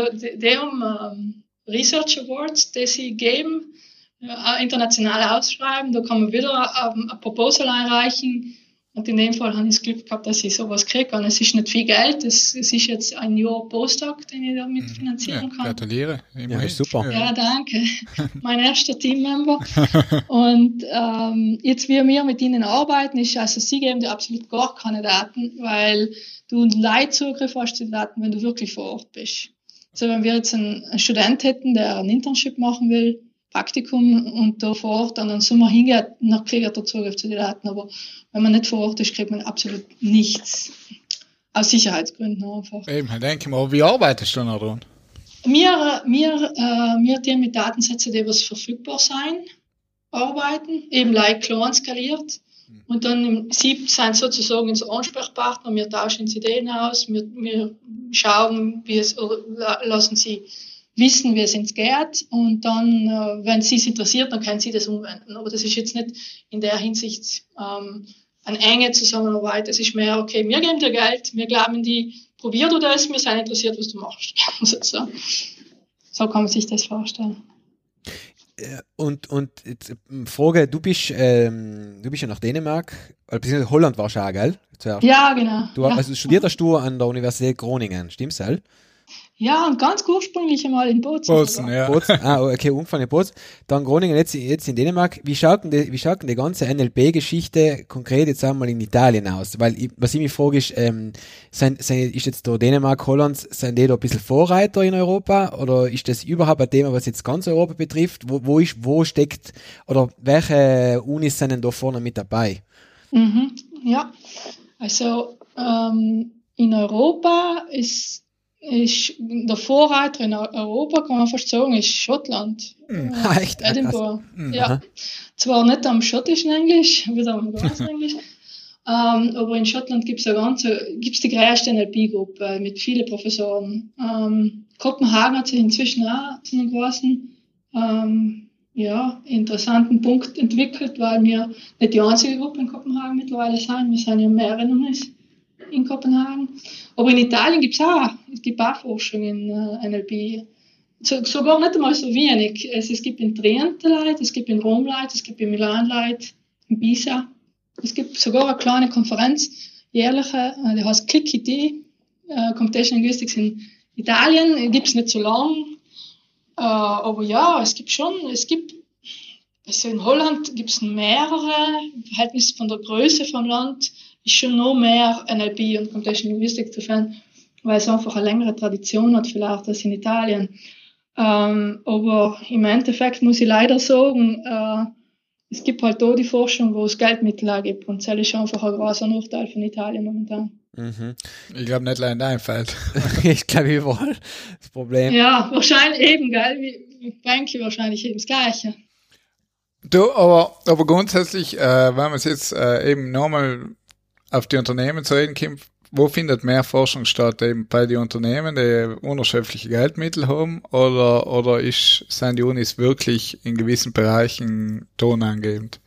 ähm, Research Awards, die sie geben, äh, international ausschreiben. Da kann man wieder ähm, ein Proposal einreichen Und in dem Fall habe ich das Glück gehabt, dass ich sowas kriege. Und es ist nicht viel Geld, es, es ist jetzt ein Jahr Postdoc, den ich damit finanzieren Ja, kann. gratuliere. Ja, das ist super. Ja, danke. mein erster Teammember. Und ähm, jetzt, wie wir mit ihnen arbeiten, ist also, sie geben dir absolut gar keine Daten, weil du einen Leitzugriff hast zu den Daten, wenn du wirklich vor Ort bist. Also wenn wir jetzt einen, einen Student hätten, der ein Internship machen will, Praktikum und da vor Ort dann, dann sind wir hingeht, dann kriegt er Zugriff zu den Daten. Aber wenn man nicht vor Ort ist, kriegt man absolut nichts. Aus Sicherheitsgründen einfach. Eben, ich denke mal, wie arbeitest du noch dran? Wir, wir, äh, wir die mit Datensätzen, die was verfügbar sein, arbeiten, eben like klein skaliert. Und dann im- sie sind sozusagen unser Ansprechpartner, wir tauschen uns Ideen aus, wir, wir schauen, wie es, oder la- lassen sie wissen, wie es uns geht und dann, äh, wenn sie es interessiert, dann können sie das umwenden. Aber das ist jetzt nicht in der Hinsicht ähm, eine enge Zusammenarbeit. Es ist mehr, okay, wir geben dir Geld, wir glauben die, probier du das, wir sind interessiert, was du machst. sozusagen. So kann man sich das vorstellen. Und, und jetzt, ähm, Frage, du bist, ähm, du bist ja nach Dänemark, äh, beziehungsweise Holland warst du auch, gell? Zuerst. Ja, genau. Du, also studiert hast du an der Universität Groningen, stimmt's, gell? Ja, und ganz ursprünglich einmal in Bozen. Bozen, ja. Bozen, ah, okay, umgefahren in Bozen. Dann Groningen, jetzt, jetzt in Dänemark. Wie schaut denn die, wie schaut denn die ganze NLP-Geschichte konkret jetzt einmal in Italien aus? Weil, ich, was ich mich frage, ist, ähm, sind, sind, ist jetzt da Dänemark, Holland, sind die da ein bisschen Vorreiter in Europa? Oder ist das überhaupt ein Thema, was jetzt ganz Europa betrifft? Wo, wo ist, wo steckt, oder welche Unis sind denn da vorne mit dabei? Mhm, ja, also ähm, in Europa ist, ist der Vorreiter in Eu- Europa, kann man fast sagen, ist Schottland. Ah, echt? Ah, krass. Edinburgh. Mhm. Ja. Zwar nicht am schottischen Englisch, wieder am Englisch, ähm, aber in Schottland gibt es ganze, gibt's die größte NLP-Gruppe mit vielen Professoren. Ähm, Kopenhagen hat sich inzwischen auch zu einem großen, ähm, ja, interessanten Punkt entwickelt, weil wir nicht die einzige Gruppe in Kopenhagen mittlerweile sind. Wir sind ja mehrere in Kopenhagen. Aber in Italien gibt es auch, es gibt auch Forschung in äh, NLP so, sogar nicht einmal so wenig. Es, es gibt in Trient Leute, es gibt in Rom Leute, es gibt in Milan Leute, in Pisa. Es gibt sogar eine kleine Konferenz, jährliche, äh, die heißt ClickIT, äh, Computational Linguistics in Italien. Gibt es nicht so lang. Äh, aber ja, es gibt schon, es gibt, also in Holland gibt es mehrere, im Verhältnis von der Größe vom Land ist schon noch mehr NLP und Computational Linguistics zu finden, weil es einfach eine längere Tradition hat vielleicht als in Italien. Ähm, aber im Endeffekt muss ich leider sagen, äh, es gibt halt da die Forschung, wo es Geldmittel auch gibt. Und das ist einfach ein großer Nachteil von Italien momentan. Mhm. Ich glaube nicht allein in deinem Feld. ich glaube, überall das Problem. Ja, wahrscheinlich eben, gell? Wie Banky wahrscheinlich eben das Gleiche. Du, aber, aber grundsätzlich, äh, wenn man es jetzt äh, eben nochmal auf die Unternehmen zu reden kommt, wo findet mehr Forschung statt? Eben bei den Unternehmen, die unerschöpfliche Geldmittel haben, oder, oder ist, sind die Unis wirklich in gewissen Bereichen tonangebend?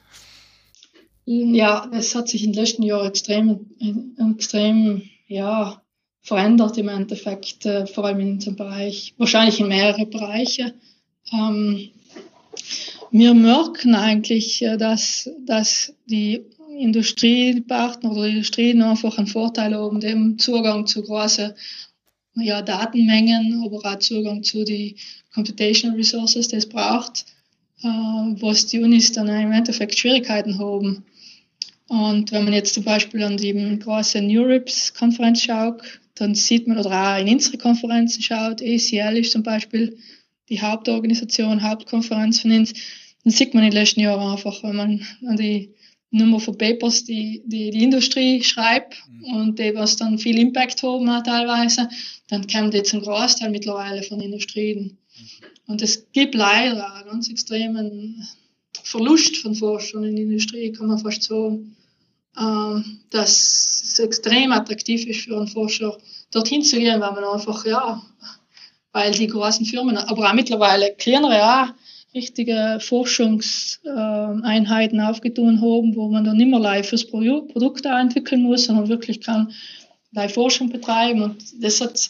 Ja, das hat sich in den letzten Jahren extrem, extrem, ja, verändert im Endeffekt, äh, vor allem in unserem Bereich, wahrscheinlich in mehrere Bereiche. Ähm, wir merken eigentlich, äh, dass, dass die Industriepartner oder Industrien einfach einen Vorteil haben, dem Zugang zu großen ja, Datenmengen, aber auch Zugang zu den Computational Resources, die es braucht, äh, was die Unis dann im Endeffekt Schwierigkeiten haben. Und wenn man jetzt zum Beispiel an die große NeurIPS-Konferenz schaut, dann sieht man, oder auch in unsere Konferenzen schaut, ACL ist zum Beispiel die Hauptorganisation, Hauptkonferenz von uns, dann sieht man in den letzten Jahren einfach, wenn man an die Nummer von Papers, die die, die Industrie schreibt und die, was dann viel Impact haben auch teilweise, dann kommen die zum Großteil mittlerweile von Industrien. Und es gibt leider einen ganz extremen Verlust von Forschung in der Industrie, kann man fast sagen, ähm, dass es extrem attraktiv ist für einen Forscher, dorthin zu gehen, weil man einfach, ja, weil die großen Firmen, aber auch mittlerweile kleinere auch, richtige Forschungseinheiten aufgetun haben, wo man dann nicht mehr live fürs Pro Produkt entwickeln muss, sondern wirklich kann live Forschung betreiben. Und das hat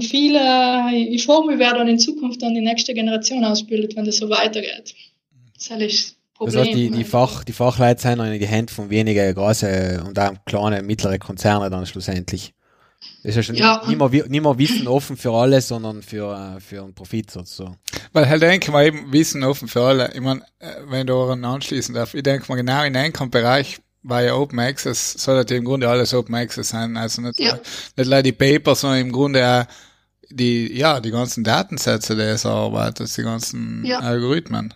viele, ich frage mich, wer dann in Zukunft dann die nächste Generation ausbildet, wenn das so weitergeht. Das ist Das heißt, die, die, Fach, die Fachleute sind in die Hände von wenigen großen und auch kleine, mittlere Konzerne dann schlussendlich. Das ist ja schon Ja. nicht, mehr, nicht mehr Wissen offen für alle, sondern für, äh, für einen Profit sozusagen. Weil halt denke mal eben Wissen offen für alle. Ich meine, wenn du daran anschließen darf, ich denke mal genau in einem Bereich war ja Open Access, sollte im Grunde alles Open Access sein. Also nicht, Ja. nicht nur die Paper, sondern im Grunde auch die, ja, die ganzen Datensätze, die es erarbeitet, die ganzen Ja. Algorithmen.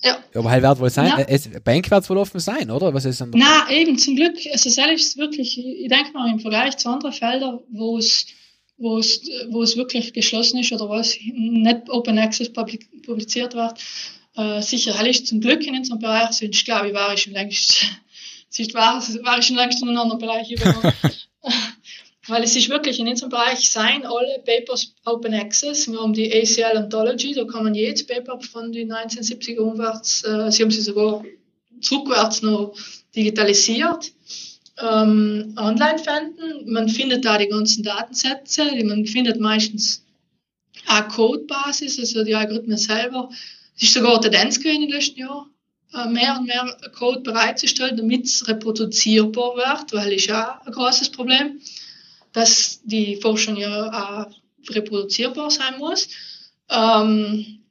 Ja. Ja, aber halt wird wohl sein, Ja. äh, es, Bank wird wohl offen sein, oder? Was ist denn da? Na, eben, zum Glück, also selbst ist wirklich, ich denke mal im Vergleich zu anderen Feldern, wo es, wo es, wo es wirklich geschlossen ist oder was nicht Open Access publiziert wird, äh, sicher hell ist zum Glück in unserem Bereich, sonst glaube ich, war ich schon längst, sonst war, war ich schon längst in einem anderen Bereich. Weil es ist wirklich in unserem Bereich sein alle Papers Open Access. Wir haben die ACL Anthology, da kann man jedes Paper von den 1970er umwärts, äh, sie haben sie sogar zurückwärts noch digitalisiert, ähm, online finden. Man findet da die ganzen Datensätze, die man findet meistens auch Codebasis, also die Algorithmen selber. Es ist sogar Tendenz gewesen den letzten Jahren, äh, mehr und mehr Code bereitzustellen, damit es reproduzierbar wird, weil ist ja ein großes Problem, dass die Forschung ja auch reproduzierbar sein muss. Ähm,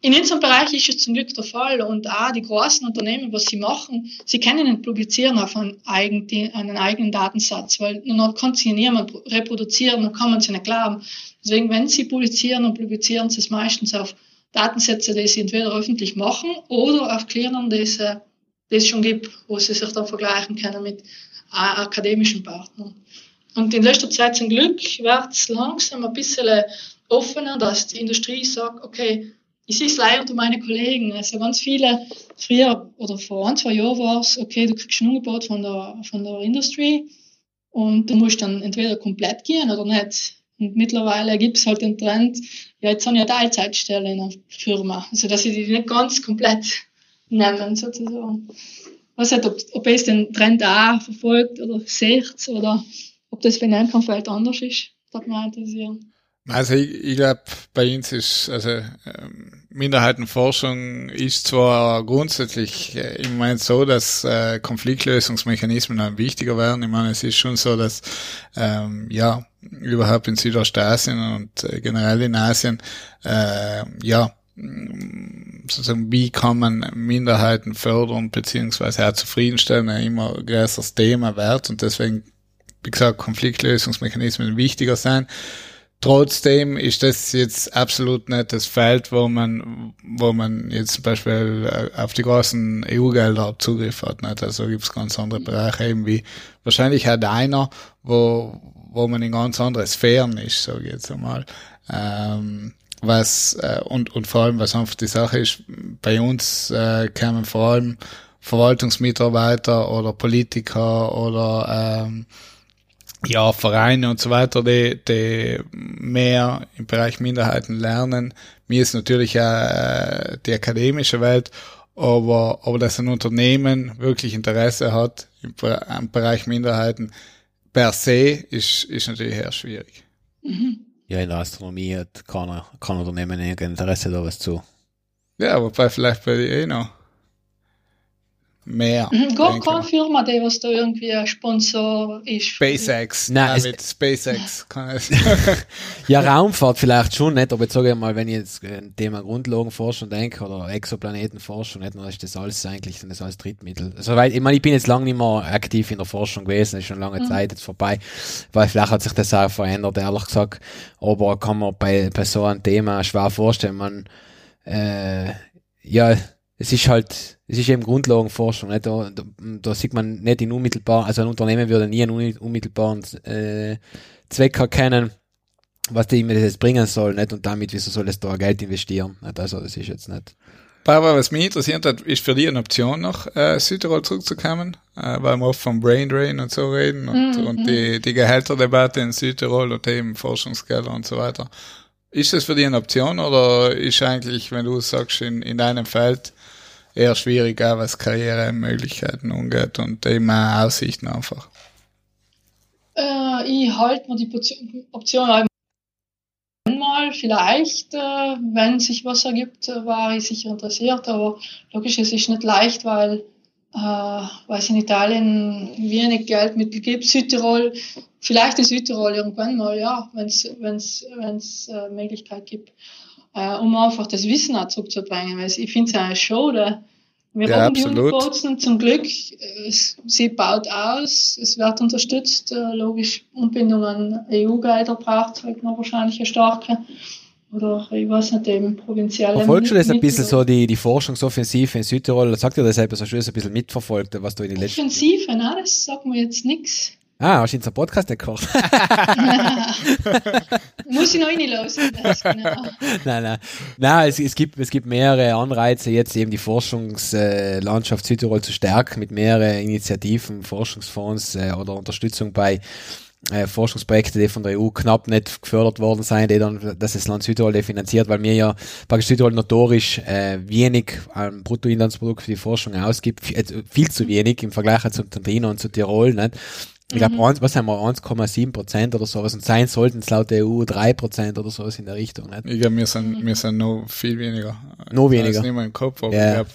in unserem Bereich ist es zum Glück der Fall und auch die großen Unternehmen, was sie machen, sie können nicht publizieren auf einen eigenen, einen eigenen Datensatz, weil dann kann sie niemand reproduzieren, dann kann man sie nicht glauben. Deswegen, wenn sie publizieren, dann publizieren sie es meistens auf Datensätze, die sie entweder öffentlich machen oder auf Cleanern, die es, äh, die es schon gibt, wo sie sich dann vergleichen können mit äh, akademischen Partnern. Und in letzter Zeit zum Glück wird es langsam ein bisschen offener, dass die Industrie sagt, okay, ich sehe es leider unter meine Kollegen. Also ganz viele, früher oder vor ein, zwei Jahren war es, okay, du kriegst ein Angebot von der, von der Industrie und du musst dann entweder komplett gehen oder nicht. Und mittlerweile gibt es halt den Trend, ja, jetzt haben ja Teilzeitstellen in einer Firma, also dass sie die nicht ganz komplett nehmen, sozusagen. Weiß nicht, ob, ob es den Trend auch verfolgt oder seht oder ob das für ein Einkampffeld anders ist. Das würde mich interessieren. Also ich, ich glaube, bei uns ist, also ähm, Minderheitenforschung ist zwar grundsätzlich äh, im Moment so, dass äh, Konfliktlösungsmechanismen dann wichtiger werden. Ich meine, es ist schon so, dass ähm, ja überhaupt in Südostasien und äh, generell in Asien äh, ja sozusagen wie kann man Minderheiten fördern beziehungsweise auch zufriedenstellen ein immer größeres Thema wird und deswegen wie gesagt Konfliktlösungsmechanismen wichtiger sein. Trotzdem ist das jetzt absolut nicht das Feld, wo man, wo man jetzt zum Beispiel äh, auf die großen EU-Gelder Zugriff hat. Nicht? Also gibt es ganz andere Bereiche eben wie wahrscheinlich auch einer, wo, wo man in ganz andere Sphären ist, sage ich jetzt einmal. Ähm, was äh, und, und vor allem, was einfach die Sache ist, bei uns äh, kamen vor allem Verwaltungsmitarbeiter oder Politiker oder ähm, ja, Vereine und so weiter, die, die mehr im Bereich Minderheiten lernen. Mir ist natürlich auch äh, die akademische Welt, aber, aber dass ein Unternehmen wirklich Interesse hat im, im Bereich Minderheiten per se, ist, ist natürlich eher schwierig. Ja, in der Astronomie hat keiner, kein Unternehmen irgendein Interesse da was zu. Ja, wobei vielleicht bei dir eh noch mehr. Mhm, Gar denke keine ich. Firma, die was da irgendwie ein Sponsor ist. SpaceX. Nein, es- mit SpaceX kann es. Ja, Raumfahrt vielleicht schon nicht, aber jetzt sage ich mal, wenn ich jetzt ein Thema Grundlagenforschung denke oder Exoplanetenforschung, nicht, dann ist das alles eigentlich dann ist alles Drittmittel. Also, weil, ich meine, ich bin jetzt lange nicht mehr aktiv in der Forschung gewesen, ist schon lange Zeit jetzt vorbei, weil vielleicht hat sich das auch verändert, ehrlich gesagt. Aber kann man bei, bei so einem Thema schwer vorstellen, man, äh, ja, es ist halt, es ist eben Grundlagenforschung, nicht? Da, da, da sieht man nicht in unmittelbar, also ein Unternehmen würde nie einen unmittelbaren äh, Zweck erkennen, was die mir das jetzt bringen soll, nicht? Und damit, wieso soll es da Geld investieren? Nicht? Also, das ist jetzt nicht. Barbara, was mich interessiert hat, ist für dich eine Option nach äh, Südtirol zurückzukommen, äh, weil wir oft vom Brain Drain und so reden und, Mhm. und die, die Gehälterdebatte in Südtirol und eben Forschungsgelder und so weiter. Ist das für dich eine Option oder ist eigentlich, wenn du sagst, in, in deinem Feld eher schwierig, auch was Karrieremöglichkeiten angeht und auch Aussichten einfach? Äh, ich halte mir die Option- Option auch mal, vielleicht, äh, wenn sich was ergibt, äh, war ich sicher interessiert, aber logisch, es ist nicht leicht, weil, äh, es in Italien wenig Geldmittel gibt. Südtirol, vielleicht in Südtirol irgendwann mal, ja, wenn es wenn's, äh, Möglichkeit gibt, äh, um einfach das Wissen auch zurückzubringen, weil ich finde es eine Show, da, wir Ja, haben die. Unboxen zum Glück. Es, sie baut aus, es wird unterstützt. Äh, logisch, Anbindung an EU-Gelder braucht halt noch wahrscheinlich eine starke. Oder ich weiß nicht, eben provinzielle. Verfolgst du das ein bisschen so, die, die Forschungsoffensive in Südtirol? Sagt ihr das etwas, hast du das ein bisschen mitverfolgt, was du in den letzten... Offensive, nein, das sagt mir jetzt nichts. Ah, hast du in so Podcast nicht gehört? Muss ich noch reinlassen. Das, genau. nein, nein. Nein, es, es, gibt, es gibt mehrere Anreize, jetzt eben die Forschungslandschaft Südtirol zu stärken, mit mehreren Initiativen, Forschungsfonds äh, oder Unterstützung bei äh, Forschungsprojekten, die von der EU knapp nicht gefördert worden sind, die dann, dass das Land Südtirol finanziert, weil mir ja praktisch Südtirol notorisch äh, wenig am Bruttoinlandsprodukt für die Forschung ausgibt, viel, äh, viel zu wenig im Vergleich zu Trentino und zu Tirol, nicht? Ich glaube, Mhm. was haben wir, 1,7 Prozent oder sowas und sein sollten es laut der EU 3 Prozent oder sowas in der Richtung, nicht? Ich glaube, wir sind, wir sind noch viel weniger. Noch Ich weniger. weiß nicht mehr im Kopf, aber Ja. ich glaube,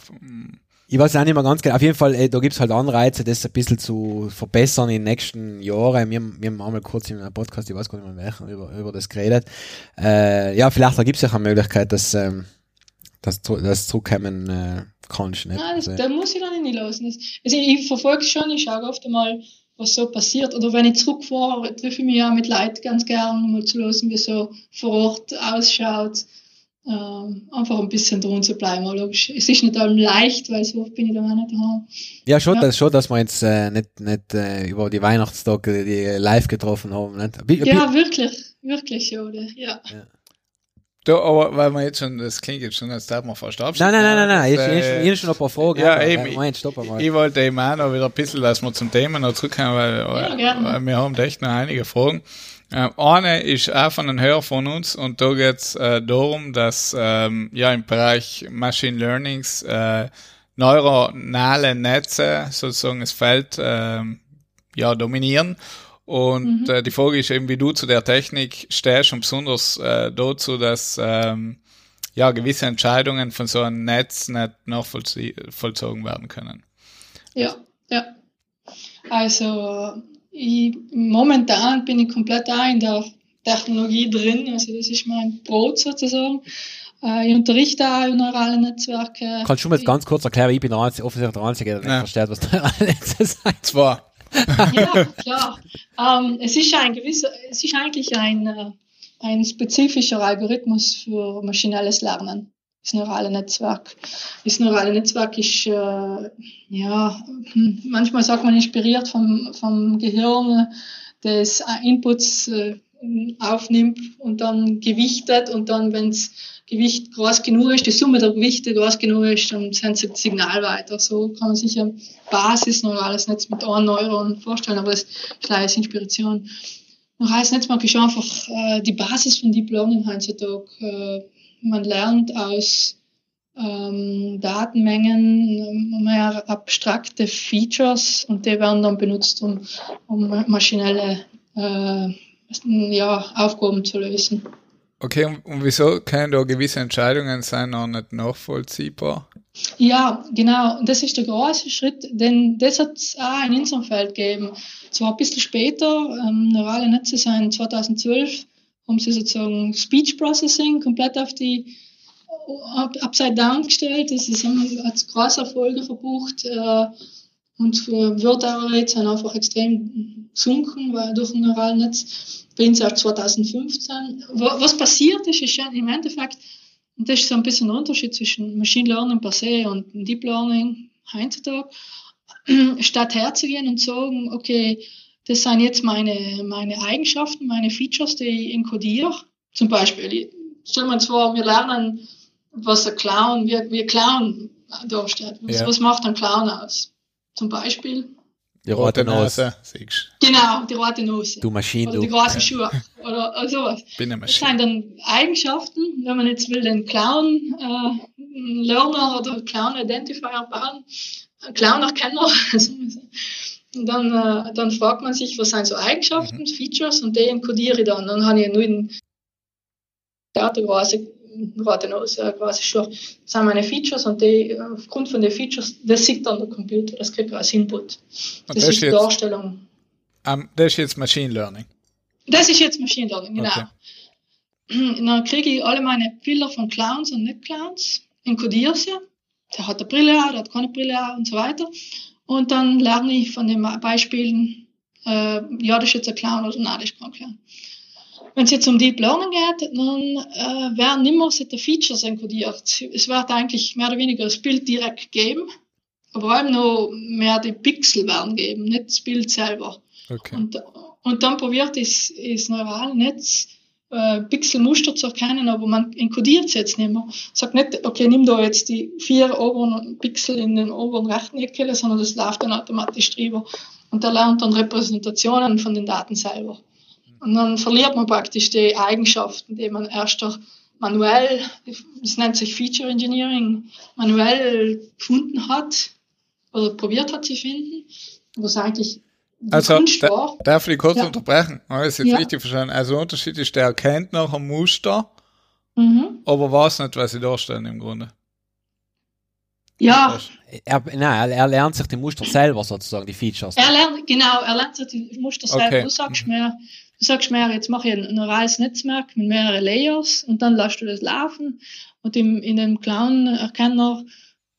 Ich weiß auch nicht mehr ganz genau. Auf jeden Fall, äh, da gibt's halt Anreize, das ein bisschen zu verbessern in den nächsten Jahren. Wir, haben- wir haben einmal kurz in einem Podcast, ich weiß gar nicht mehr welchen, über, über das geredet. Äh, ja, vielleicht da gibt's ja auch eine Möglichkeit, dass, ähm, dass du das zurückkommen äh, kannst. Nicht? Nein, das, Also, da muss ich noch nicht lassen. Das, also ich verfolge schon, ich schaue oft einmal, was so passiert. Oder wenn ich zurückfahre, treffe ich mich ja mit Leuten ganz gern, um mal zu hören, wie es so vor Ort ausschaut. Ähm, einfach ein bisschen drin zu bleiben. Logisch, es ist nicht allem leicht, weil so oft bin ich da auch nicht daheim. ja, schon, ja. Das, schon, dass wir jetzt äh, nicht, nicht äh, über die Weihnachtstage die live getroffen haben. Nicht? Ja, wirklich, wirklich, ja. oder? ja. Da, aber weil man jetzt schon, das klingt jetzt schon, als darf man fast abschließen. nein, nein, nein, nein, nein. Ich, Das, ich, äh, ich, ich schon noch ein paar Fragen. ja, aber, eben. äh, Moment, stopp einmal. Ich wollte eben auch noch wieder ein bisschen, dass wir zum Thema noch zurückkommen, weil, Ja, weil wir haben echt noch einige Fragen. Ähm, eine ist auch von einem Hörer von uns und da geht's äh, darum, dass ähm, ja im Bereich Machine Learnings äh, neuronale Netze sozusagen das Feld ähm, ja dominieren. Und äh, die Frage ist eben, wie du zu der Technik stehst und besonders äh, dazu, dass ähm, ja gewisse Entscheidungen von so einem Netz nicht nachvollzogen werden können. Ja, ja. Also ich, momentan bin ich komplett auch in der Technologie drin. Also das ist mein Brot sozusagen. Äh, ich unterrichte auch neurale Netzwerke. Kannst du mir jetzt ganz kurz erklären, ich bin der Einzige, offensichtlich der Einzige, der nicht Ja. versteht, was da alles ist. Zwar. Ja, klar. Ähm, es ist ein gewisser, es ist eigentlich ein, äh, ein spezifischer Algorithmus für maschinelles Lernen. Das neurale Netzwerk. Das neurale Netzwerk ist, äh, ja, hm, manchmal sagt man inspiriert vom, vom Gehirn, das Inputs äh, aufnimmt und dann gewichtet und dann, wenn das Gewicht groß genug ist, die Summe der Gewichte groß genug ist, dann sich das Signal weiter. So kann man sich ein Basis-neurales Netz mit einem Neuron vorstellen, aber das ist als Inspiration. Neurales Netzwerk ist einfach äh, die Basis von Deep Learning heutzutage. Äh, man lernt aus ähm, Datenmengen mehr abstrakte Features und die werden dann benutzt, um, um maschinelle äh, ja, Aufgaben zu lösen. Okay, und, wieso können da gewisse Entscheidungen sein noch nicht nachvollziehbar? Ja, genau. Das ist der große Schritt, denn das hat es auch in unserem Feld gegeben. Zwar ein bisschen später, ähm, neurale Netze sind 2012, haben sie sozusagen Speech Processing komplett auf die up, Upside Down gestellt. Das ist haben als große Erfolge verbucht. Äh, und für Wörterrates sind einfach extrem gesunken, weil durch ein neurales Netz bin seit 2015. Wa- Was passiert ist, ist im Endeffekt, und das ist so ein bisschen der Unterschied zwischen Machine Learning per se und Deep Learning heutzutage, statt herzugehen und zu sagen, okay, das sind jetzt meine, meine Eigenschaften, meine Features, die ich encodiere. Zum Beispiel, stellen wir uns vor, wir lernen, was ein Clown, wie ein Clown darstellt. Was, Ja. was macht ein Clown aus? Zum Beispiel, Die rote Nase. siehst genau, die rote Nose. Du Maschine, oder die großen Schuhe. Oder, oder sowas. Bin eine Das Maschine. sind dann Eigenschaften, wenn man jetzt will, den Clown äh, Learner oder Clown Identifier bauen, einen Clown Erkenner. Und dann, äh, dann fragt man sich, was sind so Eigenschaften, Features und die encodiere ich dann. Dann habe ich nur den der hat quasi gerade noch so quasi schon, das sind meine Features und die, aufgrund von den Features, das sieht dann der Computer, das kriegt als Input. Das, das ist die jetzt- Darstellung. Ähm, das ist jetzt Machine Learning. Das ist jetzt Machine Learning, genau. Okay. Dann kriege ich alle meine Bilder von Clowns und Nicht-Clowns, encodiere sie. Der hat eine Brille der hat keine Brille und so weiter. Und dann lerne ich von den Beispielen, äh, ja, das ist jetzt ein Clown oder nein, das ist kein Clown. Wenn es jetzt um Deep Learning geht, dann äh, werden nicht mehr solche Features encodiert. Es wird eigentlich mehr oder weniger das Bild direkt geben, aber vor allem noch mehr die Pixel werden geben, nicht das Bild selber. Okay. Und, und dann probiert das, das neurale Netz äh, Pixelmuster zu erkennen, aber man encodiert es jetzt nicht mehr. Sagt nicht, okay, nimm da jetzt die vier oberen Pixel in den oberen rechten Ecke, sondern das läuft dann automatisch drüber. Und der lernt dann Repräsentationen von den Daten selber. Und dann verliert man praktisch die Eigenschaften, die man erst durch manuell, das nennt sich Feature Engineering, manuell gefunden hat oder probiert hat zu finden, was eigentlich die Also, da, war. darf ich kurz Ja. unterbrechen? Habe ich es jetzt Ja. richtig verstanden? Also, der Unterschied ist, der erkennt nach einem Muster, Mhm. aber weiß nicht, was sie darstellen im Grunde. Ja, Er, nein, er, er lernt sich die Muster selber sozusagen, die Features. er lernt, genau, er lernt sich die Muster selber. Okay. Du sagst mir, du sagst mir, jetzt mache ich ein neurales Netzwerk mit mehreren Layers und dann lässt du das laufen und im, in dem Clown-Erkenner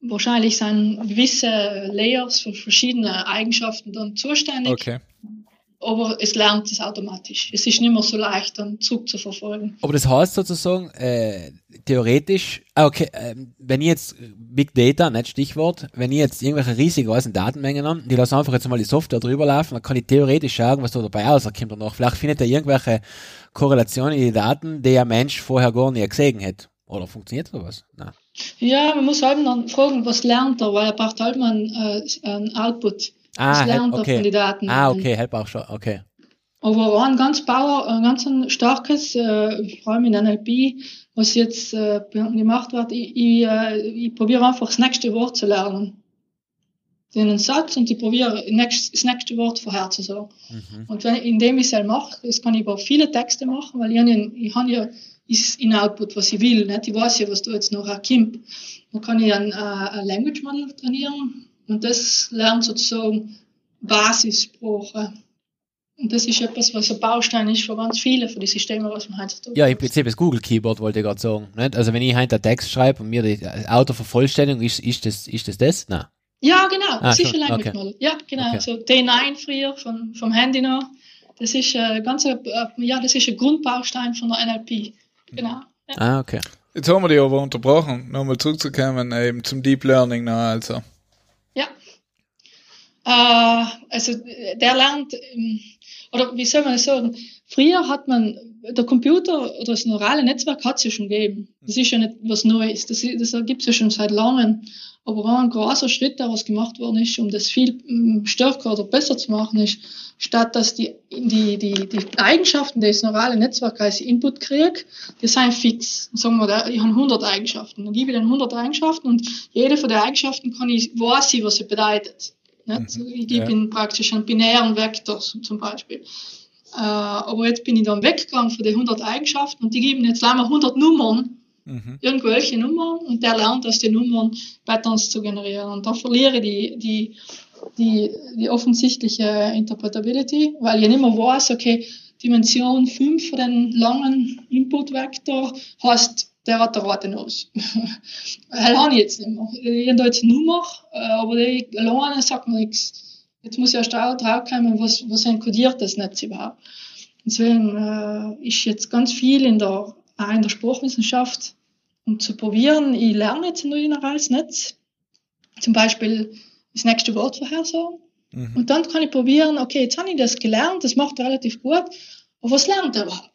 wahrscheinlich sind gewisse Layers für verschiedene Eigenschaften dann zuständig, Okay. Aber es lernt es automatisch. Es ist nicht mehr so leicht, dann Zug zu verfolgen. Aber das heißt sozusagen, äh, theoretisch, ah, okay, ähm, wenn ich jetzt Big Data, nicht Stichwort, wenn ich jetzt irgendwelche riesig großen Datenmengen habe, die lassen einfach jetzt mal die Software drüber laufen, dann kann ich theoretisch schauen, was da dabei rauskommt danach. Vielleicht findet er irgendwelche Korrelationen in die Daten, die ein Mensch vorher gar nicht gesehen hat. Oder funktioniert sowas? Nein. Ja, man muss halt dann fragen, was lernt er, weil er braucht halt mal einen, äh, einen Output. Ah, lernt er okay. von den Daten? Ah, okay, help auch schon, okay. Aber ein ganz Bauer, ein ganz ein starkes, äh, vor allem in NLP, was jetzt äh, gemacht wird, ich, ich, äh, ich probiere einfach das nächste Wort zu lernen. Den Satz und ich probiere das nächste Wort vorherzusagen. Mhm. Und wenn, indem ich es mache, das kann ich über viele Texte machen, weil ich, ja, ich habe ja ist in Output, was ich will. Nicht? Ich weiß ja, was da jetzt nachher kommt. Dann kann ich ein, äh, ein Language Model trainieren und das lernt sozusagen Basissprache. Und das ist etwas, was ein Baustein ist für ganz viele von den Systemen, was man heutzutage Ja, im Prinzip das Google Keyboard wollte ich gerade sagen. Nicht? Also wenn ich hinter Text schreibe und mir die Autovervollständigung, ist, ist das, ist das das? Nein. Ja, genau, Ah, sicher Language okay. Model. Ja, genau. Okay. So D9 früher vom, vom Handy noch. Das ist äh, ganz, äh, ja, das ist ein Grundbaustein von der NLP. Genau. Ja. Ah, okay. Jetzt haben wir die aber unterbrochen, nochmal zurückzukommen, eben zum Deep Learning noch, also. Äh, also äh, der lernt, ähm, oder wie soll man das sagen, früher hat man, der Computer oder das neurale Netzwerk hat es ja schon gegeben. Das ist ja nicht was Neues, das, das gibt es ja schon seit langem. Aber ein großer Schritt, der was gemacht worden ist, um das viel ähm, stärker oder besser zu machen, ist, statt dass die, die, die, die Eigenschaften des neurale Netzwerks als Input kriegt, die sind fix. Sagen wir, ich habe 100 Eigenschaften. Dann gebe ich dann 100 Eigenschaften und jede von den Eigenschaften kann ich, weiß ich, was sie bedeutet. Nicht? Ich gebe ja. ihnen praktisch einen binären Vektor zum Beispiel. Äh, aber jetzt bin ich dann weggegangen von den 100 Eigenschaften und die geben jetzt einmal 100 Nummern, Mhm. irgendwelche Nummern und der lernt aus den Nummern Patterns zu generieren. Und da verliere ich die, die, die, die offensichtliche Interpretability, weil ich nicht mehr weiß, okay, Dimension 5 von den langen Input-Vektor heißt, der hat der rote Nose. das habe ich jetzt nicht mehr. Ich habe jetzt eine Nummer, aber die alleine sagt mir nichts. Jetzt muss ich erst draufkommen, was, was encodiert das Netz überhaupt. Deswegen äh, ist jetzt ganz viel in der, auch in der Sprachwissenschaft, um zu probieren, ich lerne jetzt ein neurales Netz, zum Beispiel das nächste Wort vorhersagen. Mhm. Und dann kann ich probieren, okay, jetzt habe ich das gelernt, das macht er relativ gut, aber was lernt er überhaupt?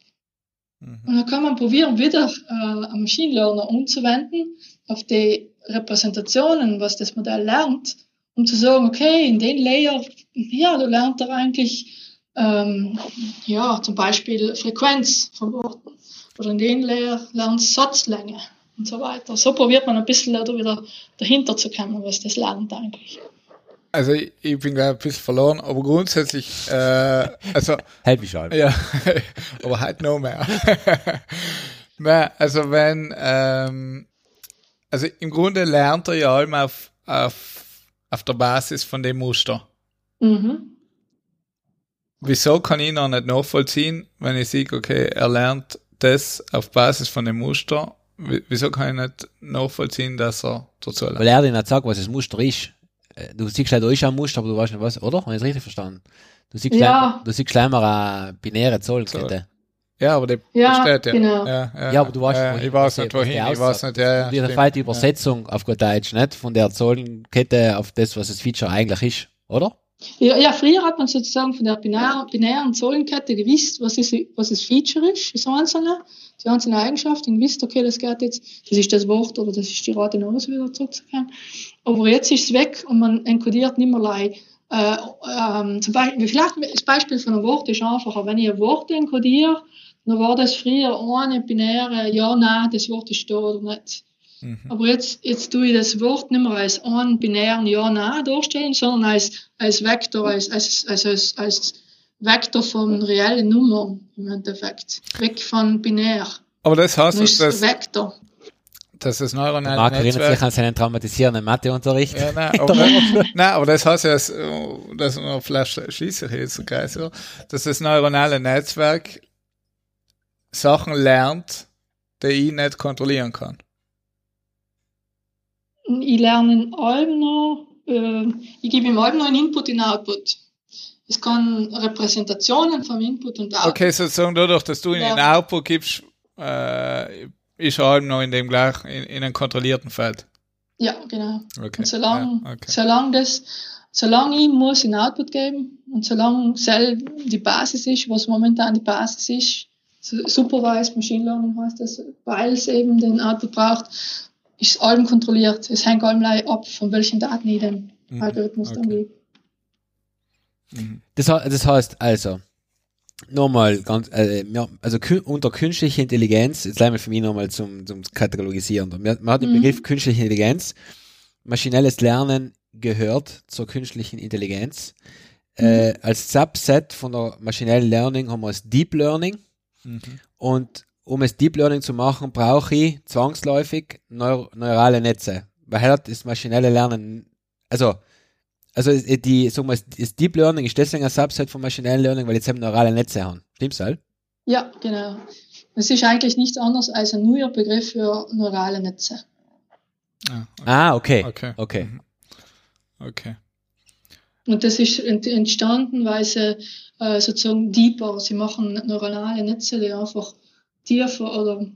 Mhm. Und dann kann man probieren, wieder äh, Machine Learner umzuwenden auf die Repräsentationen, was das Modell lernt, um zu sagen, okay, in den Layer, ja, da lernt er eigentlich, ähm, ja, zum Beispiel Frequenz von Worten. Oder in den Layer lernt es Satzlänge und so weiter. So probiert man ein bisschen da wieder dahinter zu kommen, was das lernt eigentlich. Also ich, ich bin gerade ein bisschen verloren, aber grundsätzlich, äh, also Help mich halt. ja, aber halt noch mehr. Na, also wenn, ähm, also im Grunde lernt er ja allem auf, auf, auf der Basis von dem Muster. Mhm. Wieso kann ich noch nicht nachvollziehen, wenn ich sehe, okay, er lernt das auf Basis von dem Muster, wieso kann ich nicht nachvollziehen, dass er dazu lernt? Weil er dir nicht sagt, was das Muster ist. Äh, Du siehst halt euch ein Muster, aber du weißt nicht was, oder? Habe ich das richtig verstanden? Du siehst, Ja. gleich, du siehst gleich mal eine binäre Zahlenkette. Ja, aber der Ja, besteht ja. genau. Ja, ja, Ja, aber du weißt, ja, wohin- ich weiß was nicht die- die wohin, ich weiß nicht, ja, ja. Und stimmt. fällt die Übersetzung auf gut Deutsch nicht von der Zahlenkette auf das, was das Feature eigentlich ist, oder? Ja, ja, früher hat man sozusagen von der binären, binären Zahlenkette gewusst, was, ist, was das Feature ist, das Einzelne, die einzelne Eigenschaft, und gewusst, okay, das geht jetzt, das ist das Wort oder das ist die Rate hinaus wieder zurückzukehren. Aber jetzt ist es weg und man enkodiert nicht mehr leid. Äh, ähm, zum Beispiel, vielleicht das Beispiel von einem Wort ist einfacher. Wenn ich ein Wort enkodiere, dann war das früher eine binäre Ja, Nein, das Wort ist da oder nicht. Aber jetzt, jetzt tue ich das Wort nicht mehr als einen binären Ja, Nein darstellen, sondern als, als Vektor, als, als, als, als, als Vektor von reellen Nummern im Endeffekt. Weg von binär. Aber das heißt, dass das, Vektor. Dass das Marc neuronale erinnert sich Netzwerk an seinen traumatisierenden Matheunterricht. Ja, nein, aber, nein, aber das heißt ja, dass, noch vielleicht schließe ich jetzt okay, so, dass das neuronale Netzwerk Sachen lernt, die ich nicht kontrollieren kann. Ich lerne in allem noch, äh, ich gebe ihm allem noch einen Input in Output. Es kann Repräsentationen vom Input und Output. Okay, sozusagen dadurch, dass du in den Output gibst, äh, ist allem noch in dem gleichen, in, in einem kontrollierten Feld. Ja, genau. Okay. Und solange, ja, okay. solange das, solange ich muss in Output geben und solange sel die Basis ist, was momentan die Basis ist, Supervised Machine Learning heißt das, weil es eben den Output braucht, ist allem kontrolliert. Es hängt allem ab, von welchen Daten ich den Mhm, Algorithmus dann okay. gebe. Das, he- das heißt also, nochmal ganz, äh, ja, also unter künstliche Intelligenz, jetzt einmal für mich nochmal zum, zum Katalogisieren. Man, man hat den Mhm. Begriff künstliche Intelligenz. Maschinelles Lernen gehört zur künstlichen Intelligenz. Äh, als Subset von der maschinellen Learning haben wir das Deep Learning. Mhm. Und um es Deep Learning zu machen, brauche ich zwangsläufig neur neurale Netze. Weil halt das maschinelle Lernen, also, also äh, die, sagen wir, das Deep Learning ist deswegen ein Subset von maschinellen Learning, weil jetzt eben neurale Netze haben. Stimmt's halt? Ja, genau. Es ist eigentlich nichts anderes als ein neuer Begriff für neurale Netze. Ja, Ah, okay. Okay. Okay. Mhm. okay. Und das ist ent entstanden, weil sie äh, sozusagen deeper, sie machen neuronale Netze, die einfach tiefer oder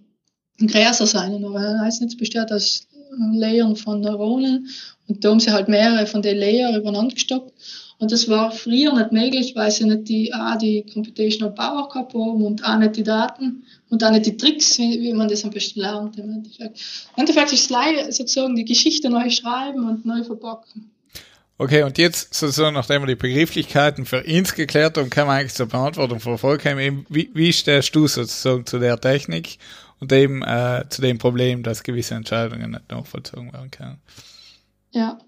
größer sein. Ein neuronales Netz besteht aus Layern von Neuronen und da haben sie halt mehrere von den Layern übereinander gestoppt. Und das war früher nicht möglich, weil sie nicht die, A, die Computational Power gehabt haben und auch nicht die Daten und auch nicht die Tricks, wie, wie man das am besten lernt im Endeffekt. Im Endeffekt ist es sozusagen die Geschichte neu schreiben und neu verpacken. Okay, und jetzt sozusagen, nachdem wir die Begrifflichkeiten für uns geklärt haben, können wir eigentlich zur Beantwortung von kommen, eben, wie, wie stehst du sozusagen zu der Technik und eben äh, zu dem Problem, dass gewisse Entscheidungen nicht nachvollzogen werden können? Ja,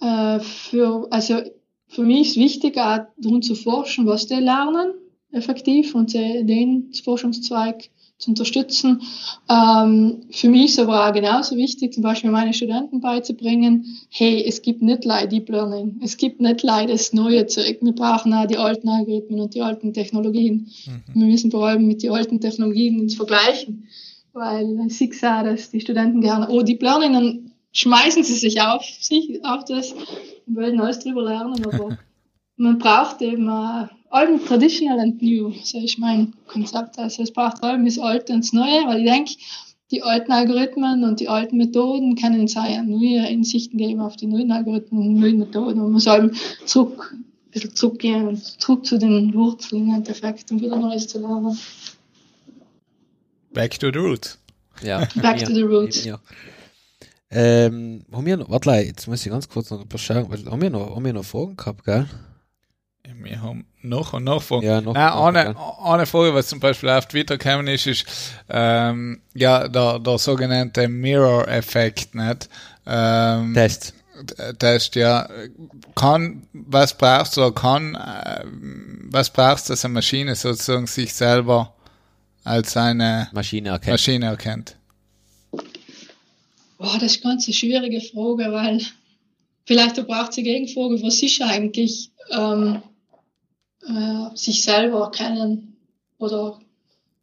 äh, für, also für mich ist wichtig, auch darum zu forschen, was die lernen, effektiv, und den Forschungszweig zu unterstützen. Ähm, für mich ist aber auch genauso wichtig, zum Beispiel meine Studenten beizubringen, hey, es gibt nicht leider Deep Learning, es gibt nicht leider das neue Zeug, wir brauchen auch die alten Algorithmen und die alten Technologien. Wir müssen vor allem mit den alten Technologien uns vergleichen, weil ich sehe auch, dass die Studenten gerne, oh, Deep Learning, dann schmeißen sie sich auf sich, auf das und wollen alles drüber lernen, aber man braucht eben äh, allem traditional and new, so ist mein Konzept. Also es braucht allem das Alte und das Neue, weil ich denke, die alten Algorithmen und die alten Methoden können uns auch neue Insichten geben auf die neuen Algorithmen und neuen Methoden. Man muss allem zurück, ein bisschen zurückgehen und zurück zu den Wurzeln im Endeffekt, um wieder Neues zu lernen. Back to the roots. Ja. Back to the roots. Ja. Ähm, haben wir noch, warte, jetzt muss ich ganz kurz noch ein paar schauen, haben wir noch, haben wir noch Fragen gehabt, gell? Wir haben noch und noch Fragen. Ja, noch. Nein, eine, eine Frage, was zum Beispiel auf Twitter gekommen ist, ist ähm, ja der, der sogenannte Mirror-Effekt, nicht? Ähm, Test. Test, ja. Kann, was brauchst du, kann, äh, was brauchst du, dass eine Maschine sozusagen sich selber als eine Maschine erkennt. Maschine erkennt? Boah, das ist ganz eine schwierige Frage, weil vielleicht du brauchst die Gegenfrage, was ist eigentlich ähm, äh, sich selber erkennen oder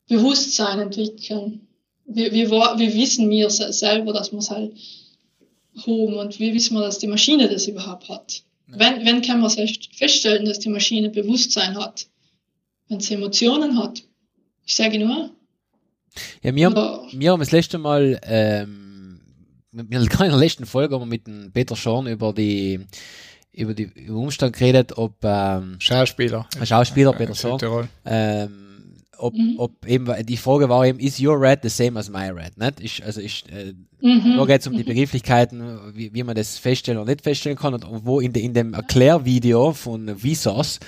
Bewusstsein entwickeln? Wie, wie, wie wissen wir se- selber, dass wir es halt haben und wie wissen wir, dass die Maschine das überhaupt hat? Wenn, wenn kann man fest- feststellen, dass die Maschine Bewusstsein hat? Wenn sie Emotionen hat? Ich sage nur. Ja, wir, haben, Ja. wir haben das letzte Mal, ähm, wir haben in der letzten Folge haben wir mit dem Peter Schorn über die, über die über den Umstand geredet, ob ähm, Schauspieler. ein Schauspieler, Peter Schorn, ähm, ob, Mhm. ob eben, die Frage war eben, is your red the same as my red? Nicht? Ich, also ich, äh, Mhm. da geht es um die Begrifflichkeiten, wie, wie man das feststellen oder nicht feststellen kann. Und wo in, de, in dem Erklärvideo von Vsauce,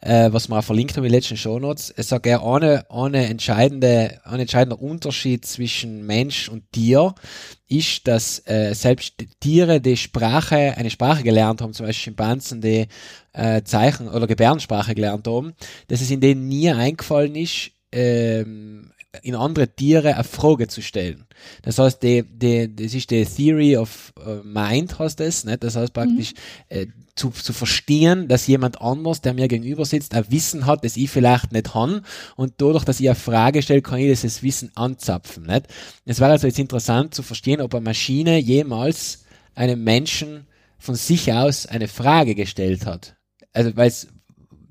äh, was wir auch verlinkt haben in den letzten Shownotes, es sagt er, eine, eine entscheidende, ein entscheidender Unterschied zwischen Mensch und Tier ist, dass äh, selbst Tiere, die Sprache, eine Sprache gelernt haben, zum Beispiel Schimpansen, die äh, Zeichen- oder Gebärdensprache gelernt haben, dass es in denen nie eingefallen ist, ähm, in andere Tiere eine Frage zu stellen. Das heißt, die, die, das ist die Theory of äh, Mind, heißt das, nicht? Das heißt praktisch, äh, zu, zu verstehen, dass jemand anders, der mir gegenüber sitzt, ein Wissen hat, das ich vielleicht nicht habe und dadurch, dass ich eine Frage stelle, kann ich dieses Wissen anzapfen, nicht? Es wäre also jetzt interessant zu verstehen, ob eine Maschine jemals einem Menschen von sich aus eine Frage gestellt hat. Also, weil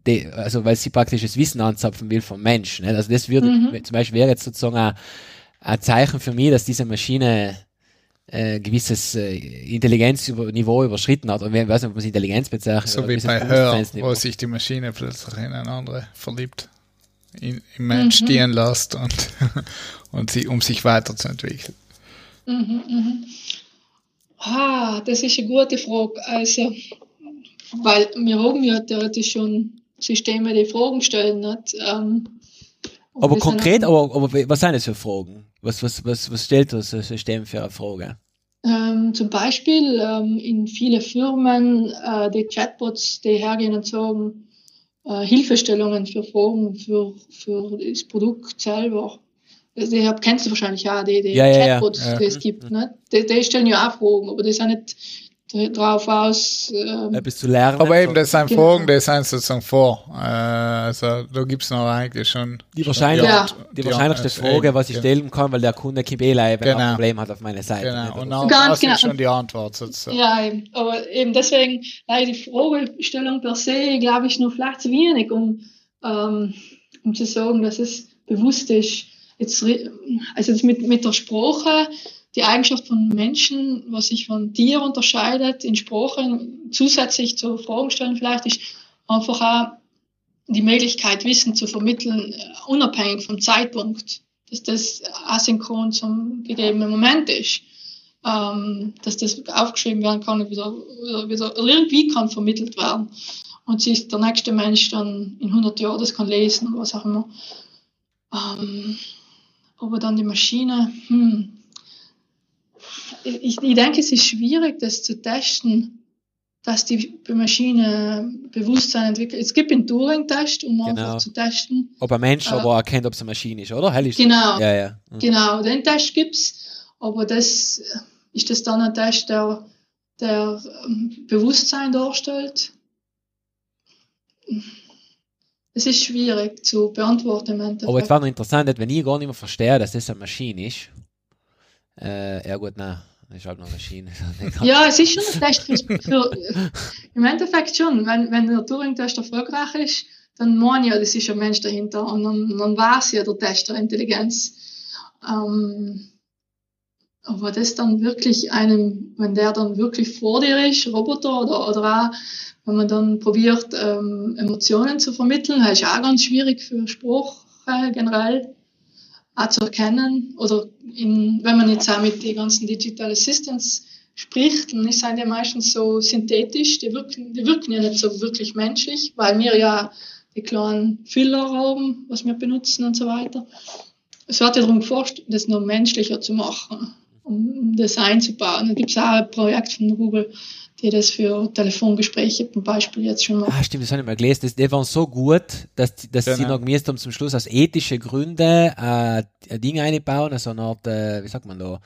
die, also weil sie praktisch das Wissen anzapfen will vom Mensch. Nicht? Also das würde zum Beispiel wäre jetzt sozusagen ein, ein Zeichen für mich, dass diese Maschine äh, gewisses äh, Intelligenzniveau überschritten hat. Und ich weiß nicht, ob man es Intelligenz bezeichnet. So wie bei Hör, wo sich die Maschine plötzlich in eine andere verliebt, in, im Mensch stehen lässt und, und sie, um sich weiterzuentwickeln. Ah, das ist eine gute Frage. Also, weil wir haben ja theoretisch schon Systeme, die Fragen stellen. Nicht? Ähm, Aber konkret, aber, aber was sind das für Fragen? Was, was, was, was stellt das System für eine Frage? Ähm, zum Beispiel ähm, in viele Firmen äh, die Chatbots, die hergehen und sagen, äh, Hilfestellungen für Fragen für, für das Produkt selber. Also, Die hab, kennst du wahrscheinlich auch, die, die Ja, ja, ja. Chatbots, Ja. die es gibt. Ne? Die, die stellen ja auch Fragen, aber die sind nicht drauf aus. Ähm, Etwas zu lernen? Aber eben, das sind Genau. Fragen, die sind sozusagen vor. Äh, also da gibt's noch eigentlich schon die, wahrscheinlich, Ja. die wahrscheinlichste Ja, Frage, eben, was ich stellen kann, weil der Kunde wenn er Genau. ein Problem hat auf meiner Seite. Genau, und dann Ganz genau. ist schon die Antwort sozusagen. Ja, eben. aber eben deswegen, die Fragestellung per se, glaube ich, nur vielleicht zu wenig, um, ähm, um zu sagen, dass es bewusst ist. Jetzt, also jetzt mit, mit der Sprache, die Eigenschaft von Menschen, was sich von Tieren unterscheidet, in Sprache zusätzlich zu Fragen stellen vielleicht, ist einfach auch die Möglichkeit, Wissen zu vermitteln, äh, unabhängig vom Zeitpunkt, dass das asynchron zum gegebenen Moment ist ähm, dass das aufgeschrieben werden kann und wieder, wieder, irgendwie kann vermittelt werden. Und sich der nächste Mensch dann in 100 Jahren das kann lesen oder was auch immer. Ähm, aber dann die Maschine, hm. Ich, ich denke, es ist schwierig, das zu testen, dass die Maschine Bewusstsein entwickelt. Es gibt einen Turing-Test, um Genau. einfach zu testen. Ob ein Mensch Ja. aber erkennt, ob es eine Maschine ist, oder? Hell ist Genau. Ja, ja. Mhm. Genau, den Test gibt's, aber das ist das dann ein Test, der, der ähm, Bewusstsein darstellt. Es ist schwierig zu beantworten. Aber jetzt war noch interessant, wenn ich gar nicht mehr verstehe, dass das eine Maschine ist. Äh, ja gut, nein, ist halt eine Maschine. ja, es ist schon ein Test für, für im Endeffekt schon. Wenn, wenn der Turing-Test erfolgreich ist, dann man ja, das ist ein Mensch dahinter und dann, dann war es ja der Test der Intelligenz. Ähm, aber das dann wirklich einem, wenn der dann wirklich vor dir ist, Roboter oder, oder auch, wenn man dann probiert, ähm, Emotionen zu vermitteln, das ist auch ganz schwierig für Sprache generell auch zu erkennen. Oder in, wenn man jetzt auch mit den ganzen Digital Assistants spricht, dann sind die meistens so synthetisch, die wirken, die wirken ja nicht so wirklich menschlich, weil wir ja die kleinen Filler haben, was wir benutzen und so weiter. Es wird ja darum geforscht, das noch menschlicher zu machen, um das einzubauen. Da gibt es auch ein Projekt von Google, die das für Telefongespräche zum Beispiel jetzt schon machen. Ah, stimmt, das habe ich mal gelesen. Das, die waren so gut, dass, dass Genau. sie noch gemäß haben, zum Schluss aus ethischen Gründen äh, ein Ding einbauen, also eine Art, äh, wie sagt man da,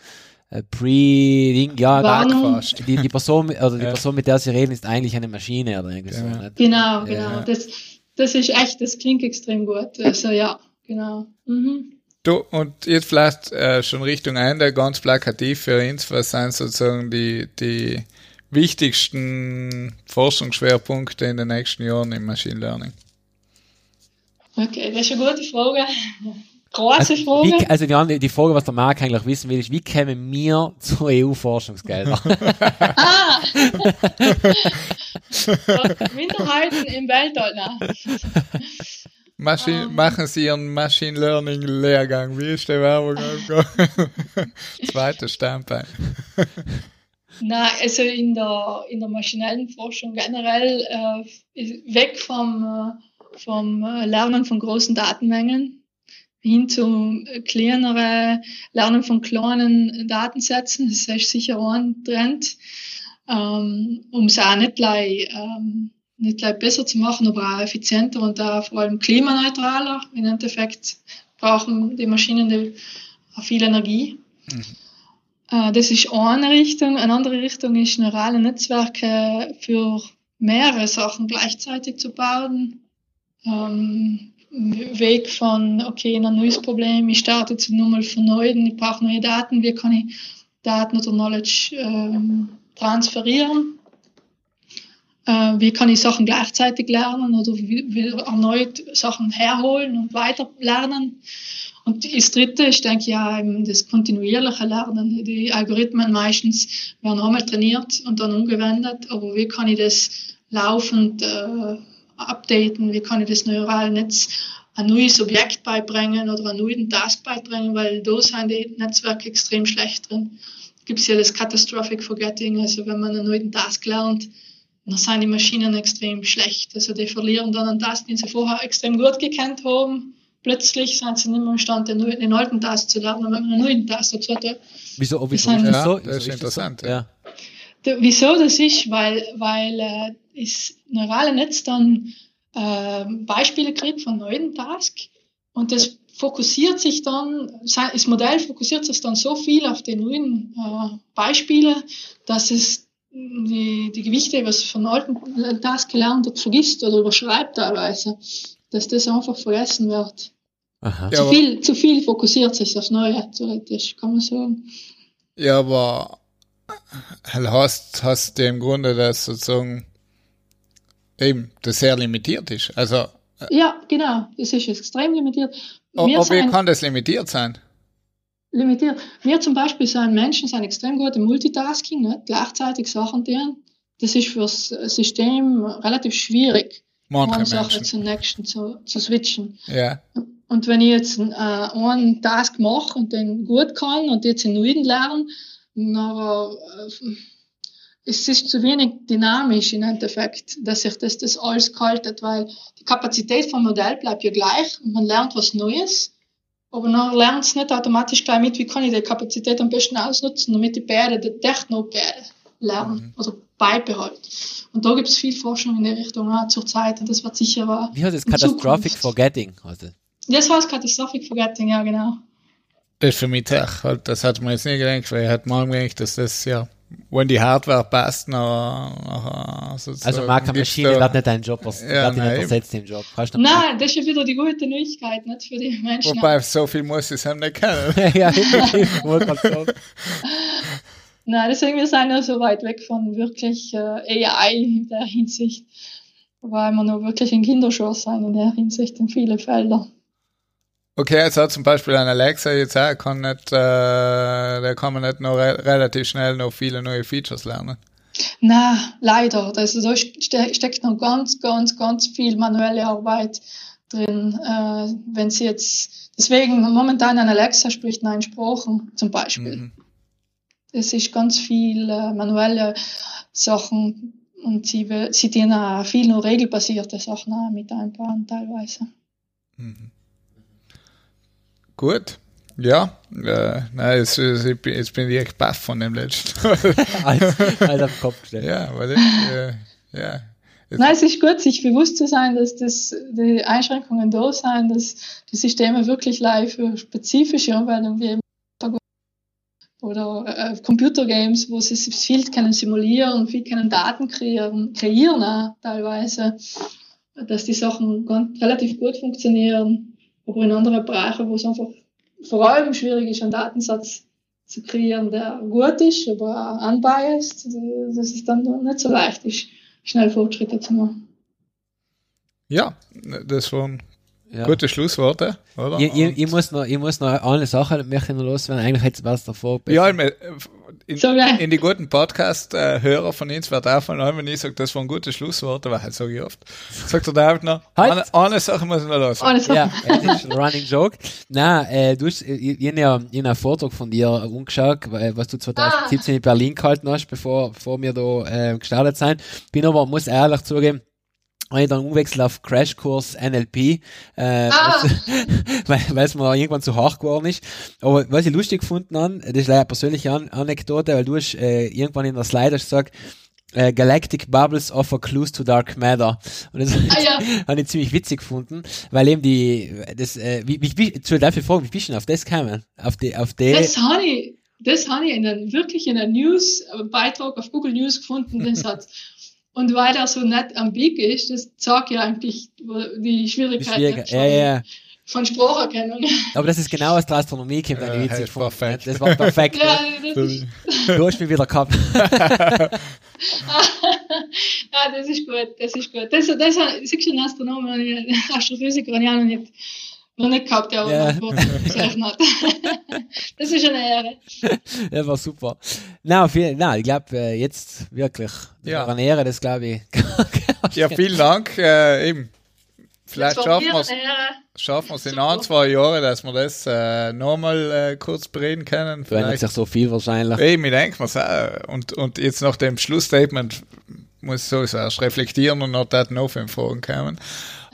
äh, Pre-Ding, ja, Warnung. Die, die Person, oder die Ja. Person, mit der sie reden, ist eigentlich eine Maschine oder irgendwie Genau. so. Nicht? Genau, genau. Ja. Das, das ist echt, das klingt extrem gut. Also ja, genau. Mhm. Du, und jetzt vielleicht äh, schon Richtung Ende, ganz plakativ für uns, was sind sozusagen die, die wichtigsten Forschungsschwerpunkte in den nächsten Jahren im Machine Learning? Okay, das ist eine gute Frage. Große Also, Frage. wie, also die, andere, die Frage, was der Marc eigentlich wissen will, ist, wie kämen wir zu EU-Forschungsgeldern? Ah! Minderheiten im Weltall. Nein. Maschine, Machen Sie Ihren Machine Learning Lehrgang. Wie ist der Werbung? Zweites Standbein. Nein, also in der, in der maschinellen Forschung generell äh, weg vom, äh, vom äh, Lernen von großen Datenmengen hin zu äh, kleinere Lernen von kleinen Datensätzen. Das ist sicher ein Trend, ähm, um es auch nicht gleich, ähm, nicht gleich besser zu machen, aber auch effizienter und auch vor allem klimaneutraler. Im Endeffekt brauchen die Maschinen viel Energie. Äh, Das ist eine Richtung. Eine andere Richtung ist, neurale Netzwerke für mehrere Sachen gleichzeitig zu bauen. Ähm, Weg von, okay, ein neues Problem, ich starte jetzt nur mal von Neuen, ich brauche neue Daten, wie kann ich Daten oder Knowledge ähm, transferieren? Äh, wie kann ich Sachen gleichzeitig lernen oder wie, wie erneut Sachen herholen und weiter lernen? Und das dritte ist, denke ja, das kontinuierliche Lernen. Die Algorithmen meistens werden einmal trainiert und dann umgewendet, aber wie kann ich das laufend äh, updaten? Wie kann ich das neurale Netz ein neues Objekt beibringen oder einen neuen Task beibringen, weil da sind die Netzwerke extrem schlecht drin. Gibt es ja das Catastrophic Forgetting, also wenn man einen neuen Task lernt, dann sind die Maschinen extrem schlecht. Also die verlieren dann einen Task, den sie vorher extrem gut gekannt haben. Plötzlich sind sie nicht mehr imstande, den, alten Task zu lernen, wenn man einen neuen Task dazu hat. Wieso, oh, wieso Das ist sind- das so? Ja, das ist interessant, So? ja. Ja. Da- Wieso das ist? Weil, weil äh, das neurale Netz dann äh, Beispiele kriegt von neuen Task und das fokussiert sich dann, das Modell fokussiert sich dann so viel auf die neuen äh, Beispiele, dass es die, die Gewichte, was von alten Task gelernt hat, vergisst oder überschreibt teilweise, dass das einfach vergessen wird. Aha. Zu, aber- viel, zu viel fokussiert sich aufs Neue, theoretisch, kann man sagen. Ja, aber hast, hast du im Grunde das sozusagen eben, das sehr limitiert ist. Also, Ja, genau, das ist extrem limitiert. Wir ob wie kann das limitiert sein? limitiert. Wir zum Beispiel sind Menschen sind extrem gut im Multitasking, nicht? gleichzeitig Sachen tun. Das ist fürs System relativ schwierig, Manche eine Sache zur nächsten zu, zu switchen. Ja, Und wenn ich jetzt äh, einen Task mache und den gut kann und jetzt einen neuen lerne, aber äh, es ist zu wenig dynamisch im Endeffekt, dass sich das, das alles kaltet, weil die Kapazität vom Modell bleibt ja gleich und man lernt was Neues, aber dann lernt es nicht automatisch gleich mit, wie kann ich die Kapazität am besten ausnutzen, damit die beide, die Techno beide lernen oder beibehalten. Und da gibt es viel Forschung in die Richtung zur Zeit und das wird sicher auch Wie heißt das? in Catastrophic. Forgetting. heißt das. Das heißt Catastrophic Forgetting, ja genau. das ist für mich Tech. Halt, das hat man jetzt nie gedacht, weil ich hätte mal gedacht, dass das ja, wenn die Hardware passt, sozusagen Also gibt's Maschine da- wird nicht deinen Job, was, Ja, wird nicht ersetzt im Job. Nein, das ist ja wieder die gute Neuigkeit, nicht für die Menschen. Wobei, so viel muss ich es nicht kennen. ja, ich wollte gerade sagen. Nein, deswegen wir sind ja so weit weg von wirklich äh, AI in der Hinsicht, weil wir noch wirklich in Kinderschuhen sind in der Hinsicht in viele Felder. Okay, jetzt hat zum Beispiel ein Alexa jetzt auch, kann nicht, äh, der kann man nicht noch re relativ schnell noch viele neue Features lernen. Na, leider. Das, da ste steckt noch ganz, ganz, ganz viel manuelle Arbeit drin. Äh, wenn sie jetzt, deswegen momentan ein Alexa spricht neun Sprachen zum Beispiel. Mhm. Es ist ganz viel äh, manuelle Sachen und sie, will- sie dienen auch viel nur regelbasierte Sachen auch mit einbauen teilweise. Mhm. Gut. ja, äh, nein, jetzt, jetzt, bin- jetzt bin ich echt baff von dem letzten. Alles, alles auf den Kopf gestellt. ja, weil ich, äh, ja. Jetzt, Nein, es ist gut, sich bewusst zu sein, dass das, die Einschränkungen da sind, dass die Systeme wirklich live für spezifische Anwendungen wie eben oder äh, Computergames, wo sie es viel können simulieren, viel können Daten kreieren, kreieren auch teilweise, dass die Sachen ganz, relativ gut funktionieren, aber in anderen Bereichen, wo es einfach vor allem schwierig ist, einen Datensatz zu kreieren, der gut ist, aber auch unbiased, dass es dann nicht so leicht ist, schnell Fortschritte zu machen. ja, das waren Ja. gute Schlussworte, oder? Ich, ich, ich, muss noch, ich muss noch eine Sache möchte ich noch loswerden. Eigentlich hätte es davor besser. Ja, ich mein, in, So, in die guten Podcast-Hörer von uns wird auffallen, wenn ich sage, das waren gute Schlussworte, weil halt sage ich oft. Sagt der David noch, Halt. eine, eine Sache muss ich noch los. Alles Ja, das ist ein Running Joke. Nein, äh, du hast, ich, ich, hab ja, ich hab einen Vortrag von dir umgeschaut, weil- was du 2017 in Berlin gehalten hast, bevor, bevor wir da äh, gestartet sind. Bin aber, muss ehrlich zugeben, habe ich dann umwechselt auf Crashkurs NLP, äh, Ah. weil weil es mir irgendwann zu hart geworden ist. Aber was ich lustig gefunden habe, das ist leider eine persönliche An Anekdote, weil du hast äh, irgendwann in der Slide hast gesagt, äh, Galactic Bubbles offer clues to dark matter. Und das Ah, ja. habe ich ziemlich witzig gefunden, weil eben die, das, äh, wie, wie, zu ich fragen, wie bist du denn auf das gekommen? Auf die, auf die, Das habe ich, das habe ich in einem, wirklich in einem News-Beitrag auf Google News gefunden, den Satz. Und weil er so nett ambig ist, das zeigt ja eigentlich die die Schwierigkeit von, Ja, ja. von Spracherkennung. Aber das ist genau aus der Astronomie kommt, ich Äh, gefunden. perfekt. Das war perfekt. ja, das ist, Du hast mich wieder gehabt. ja, das ist gut, das ist gut. Das, das, siehst du, ein Astronom, ein Astrophysiker, habe ich auch noch nicht, noch nicht gehabt, der Ja. ja. gesagt hat. das ist eine Ehre. Das war super. Na, auf jeden, na, ich glaube, äh, jetzt wirklich, das Ja. war eine Ehre, das glaube ich. Ja, vielen Dank. Äh, eben. Vielleicht schaffen mir wir es schaffen wir's in Super. ein, zwei Jahren, dass wir das äh, nochmal äh, kurz bereden können. Verändert Vielleicht. sich so viel wahrscheinlich. Eben, ich denke mir's auch. Und, und jetzt nach dem Schlussstatement muss ich sowieso erst reflektieren und noch dort noch fünf Fragen kommen.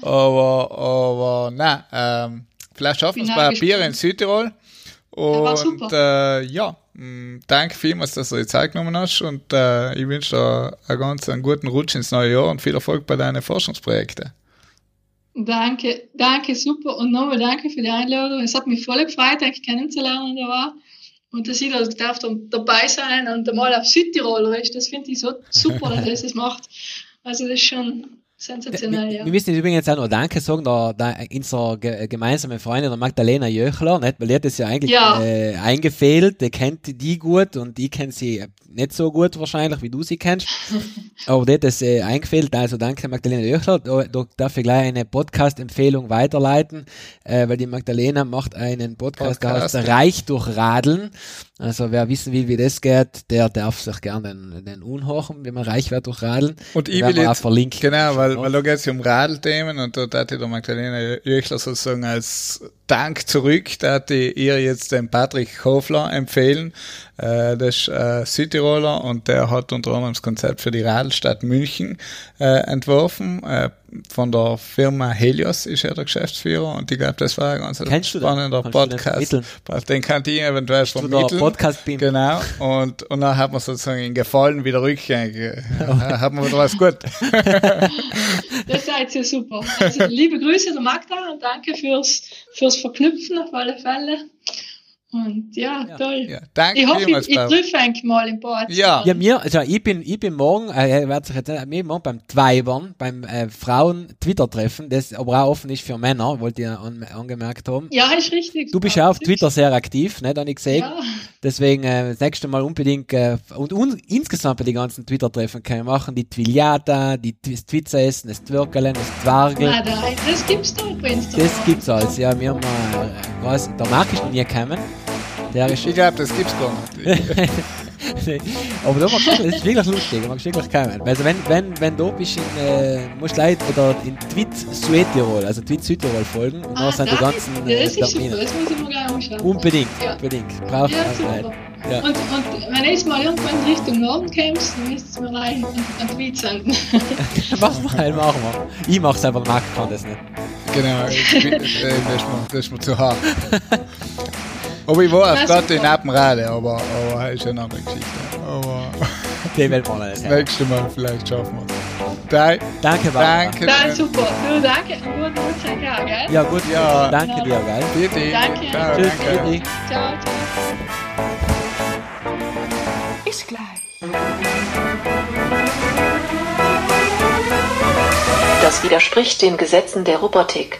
Aber, aber nein, ähm, vielleicht schaffen wir es bei ein Bier in. Südtirol. war Und super. äh, ja, mh, danke vielmals, dass du die Zeit genommen hast und äh, ich wünsche dir einen ganz einen guten Rutsch ins neue Jahr und viel Erfolg bei deinen Forschungsprojekten. Danke, danke, super. Und nochmal danke für die Einladung. Es hat mich voll gefreut, euch kennenzulernen da war. Und dass ich da darf da dabei sein und mal auf Südtiroler ist, das finde ich so super, dass das es macht. Also das ist schon sensationell, ja. Wir müssen übrigens auch noch Danke sagen, der, der, unserer ge gemeinsame Freundin, der Magdalena Jöchler, nicht? weil die hat das ja eigentlich Ja. Äh, eingefehlt, die kennt die gut und ich kenne sie nicht so gut wahrscheinlich, wie du sie kennst. Aber hat das äh, eingefehlt, also danke Magdalena Jöchler. Da, da darf ich gleich eine Podcast-Empfehlung weiterleiten, äh, weil die Magdalena macht einen Podcast, Podcast. der heißt Reich durch Radeln. Also wer wissen will, wie das geht, der darf sich gerne den, den unhochen, wie man reich wird durch Radeln. Und ich Werden will wir auch jetzt, verlinken. genau, weil, weil da geht es ja um Radelthemen und da hat die der Magdalena Jöchler sozusagen als Dank zurück, da die ihr jetzt den Patrick Hofler empfehlen. Äh, das ist äh, Südtiroler und der hat unter anderem das Konzept für die Radelstadt München äh, entworfen. Äh, von der Firma Helios ist er der Geschäftsführer und ich glaube, das war ein ganz spannender Kannst du den Podcast. Den kann ich eventuell der vermitteln. Podcast-Beam? Genau. Und, und dann hat man sozusagen in Gefallen wieder rückgängig. hat man wieder was gut. Das seid ihr super. Also liebe Grüße der Magda und danke fürs, fürs Verknüpfen auf alle Fälle. Und ja, toll. Ja, danke ich hoffe, ich, vielmals, ich treffe eigentlich mal im Bad. Ja. Ja, mir, also ich bin, ich bin morgen, äh, werd sich jetzt, mir morgen beim Tweibern, beim äh, Frauen-Twitter-Treffen, das aber auch offen ist für Männer, wollte ich an, angemerkt haben. Ja, ist richtig. Du bist ja auf Twitter sehr aktiv, ne, habe ich gesehen. Ja. Deswegen äh, das nächste Mal unbedingt äh, und un, insgesamt bei den ganzen Twitter-Treffen können wir machen, die Twiliata, die Tw- das Twitzer-Essen, das Twirkelen, das Twargel. Nein, nein, das gibt's doch Instagram. Das gibt's alles, ja. Wir haben mal, äh, was, der Marc ist noch nie gekommen. Der ist Ich glaube, das gibt's gar nicht. Aber da magst du, das ist wirklich lustig, da magst du wirklich kommen. Also wenn, wenn, wenn du bist in, äh, musst leid, oder in Tweet Südtirol, also Tweet Südtirol folgen und Ah, da sind die das ganzen ist, äh, das ist super, Termine. das muss ich mir gleich anschauen. Unbedingt, Ja. unbedingt. Braucht Ja, man super. nicht. Ja. Und, und wenn ich mal irgendwann Richtung Norden kommst, dann müsst ihr mir gleich einen, Tweet senden. Machen wir, machen wir. Ich mach's einfach, Marc kann das nicht. genau, ich äh, das, ist mir, das ist mir zu hart. Aber ich war auf Na, gerade super. in Appenrade, aber, aber das ist eine andere Geschichte. Aber Die werden wir das nächste Mal vielleicht schaffen wir es. Dai, Danke, Barbara. danke. Na, super. Du, danke. Gut, gut, danke, auch, gell? Ja, gut. Ja. Danke dir, gell? Bitte. Danke. Ciao, Tschüss, danke. Bibi. Ciao, ciao. Ist gleich. Das widerspricht den Gesetzen der Robotik.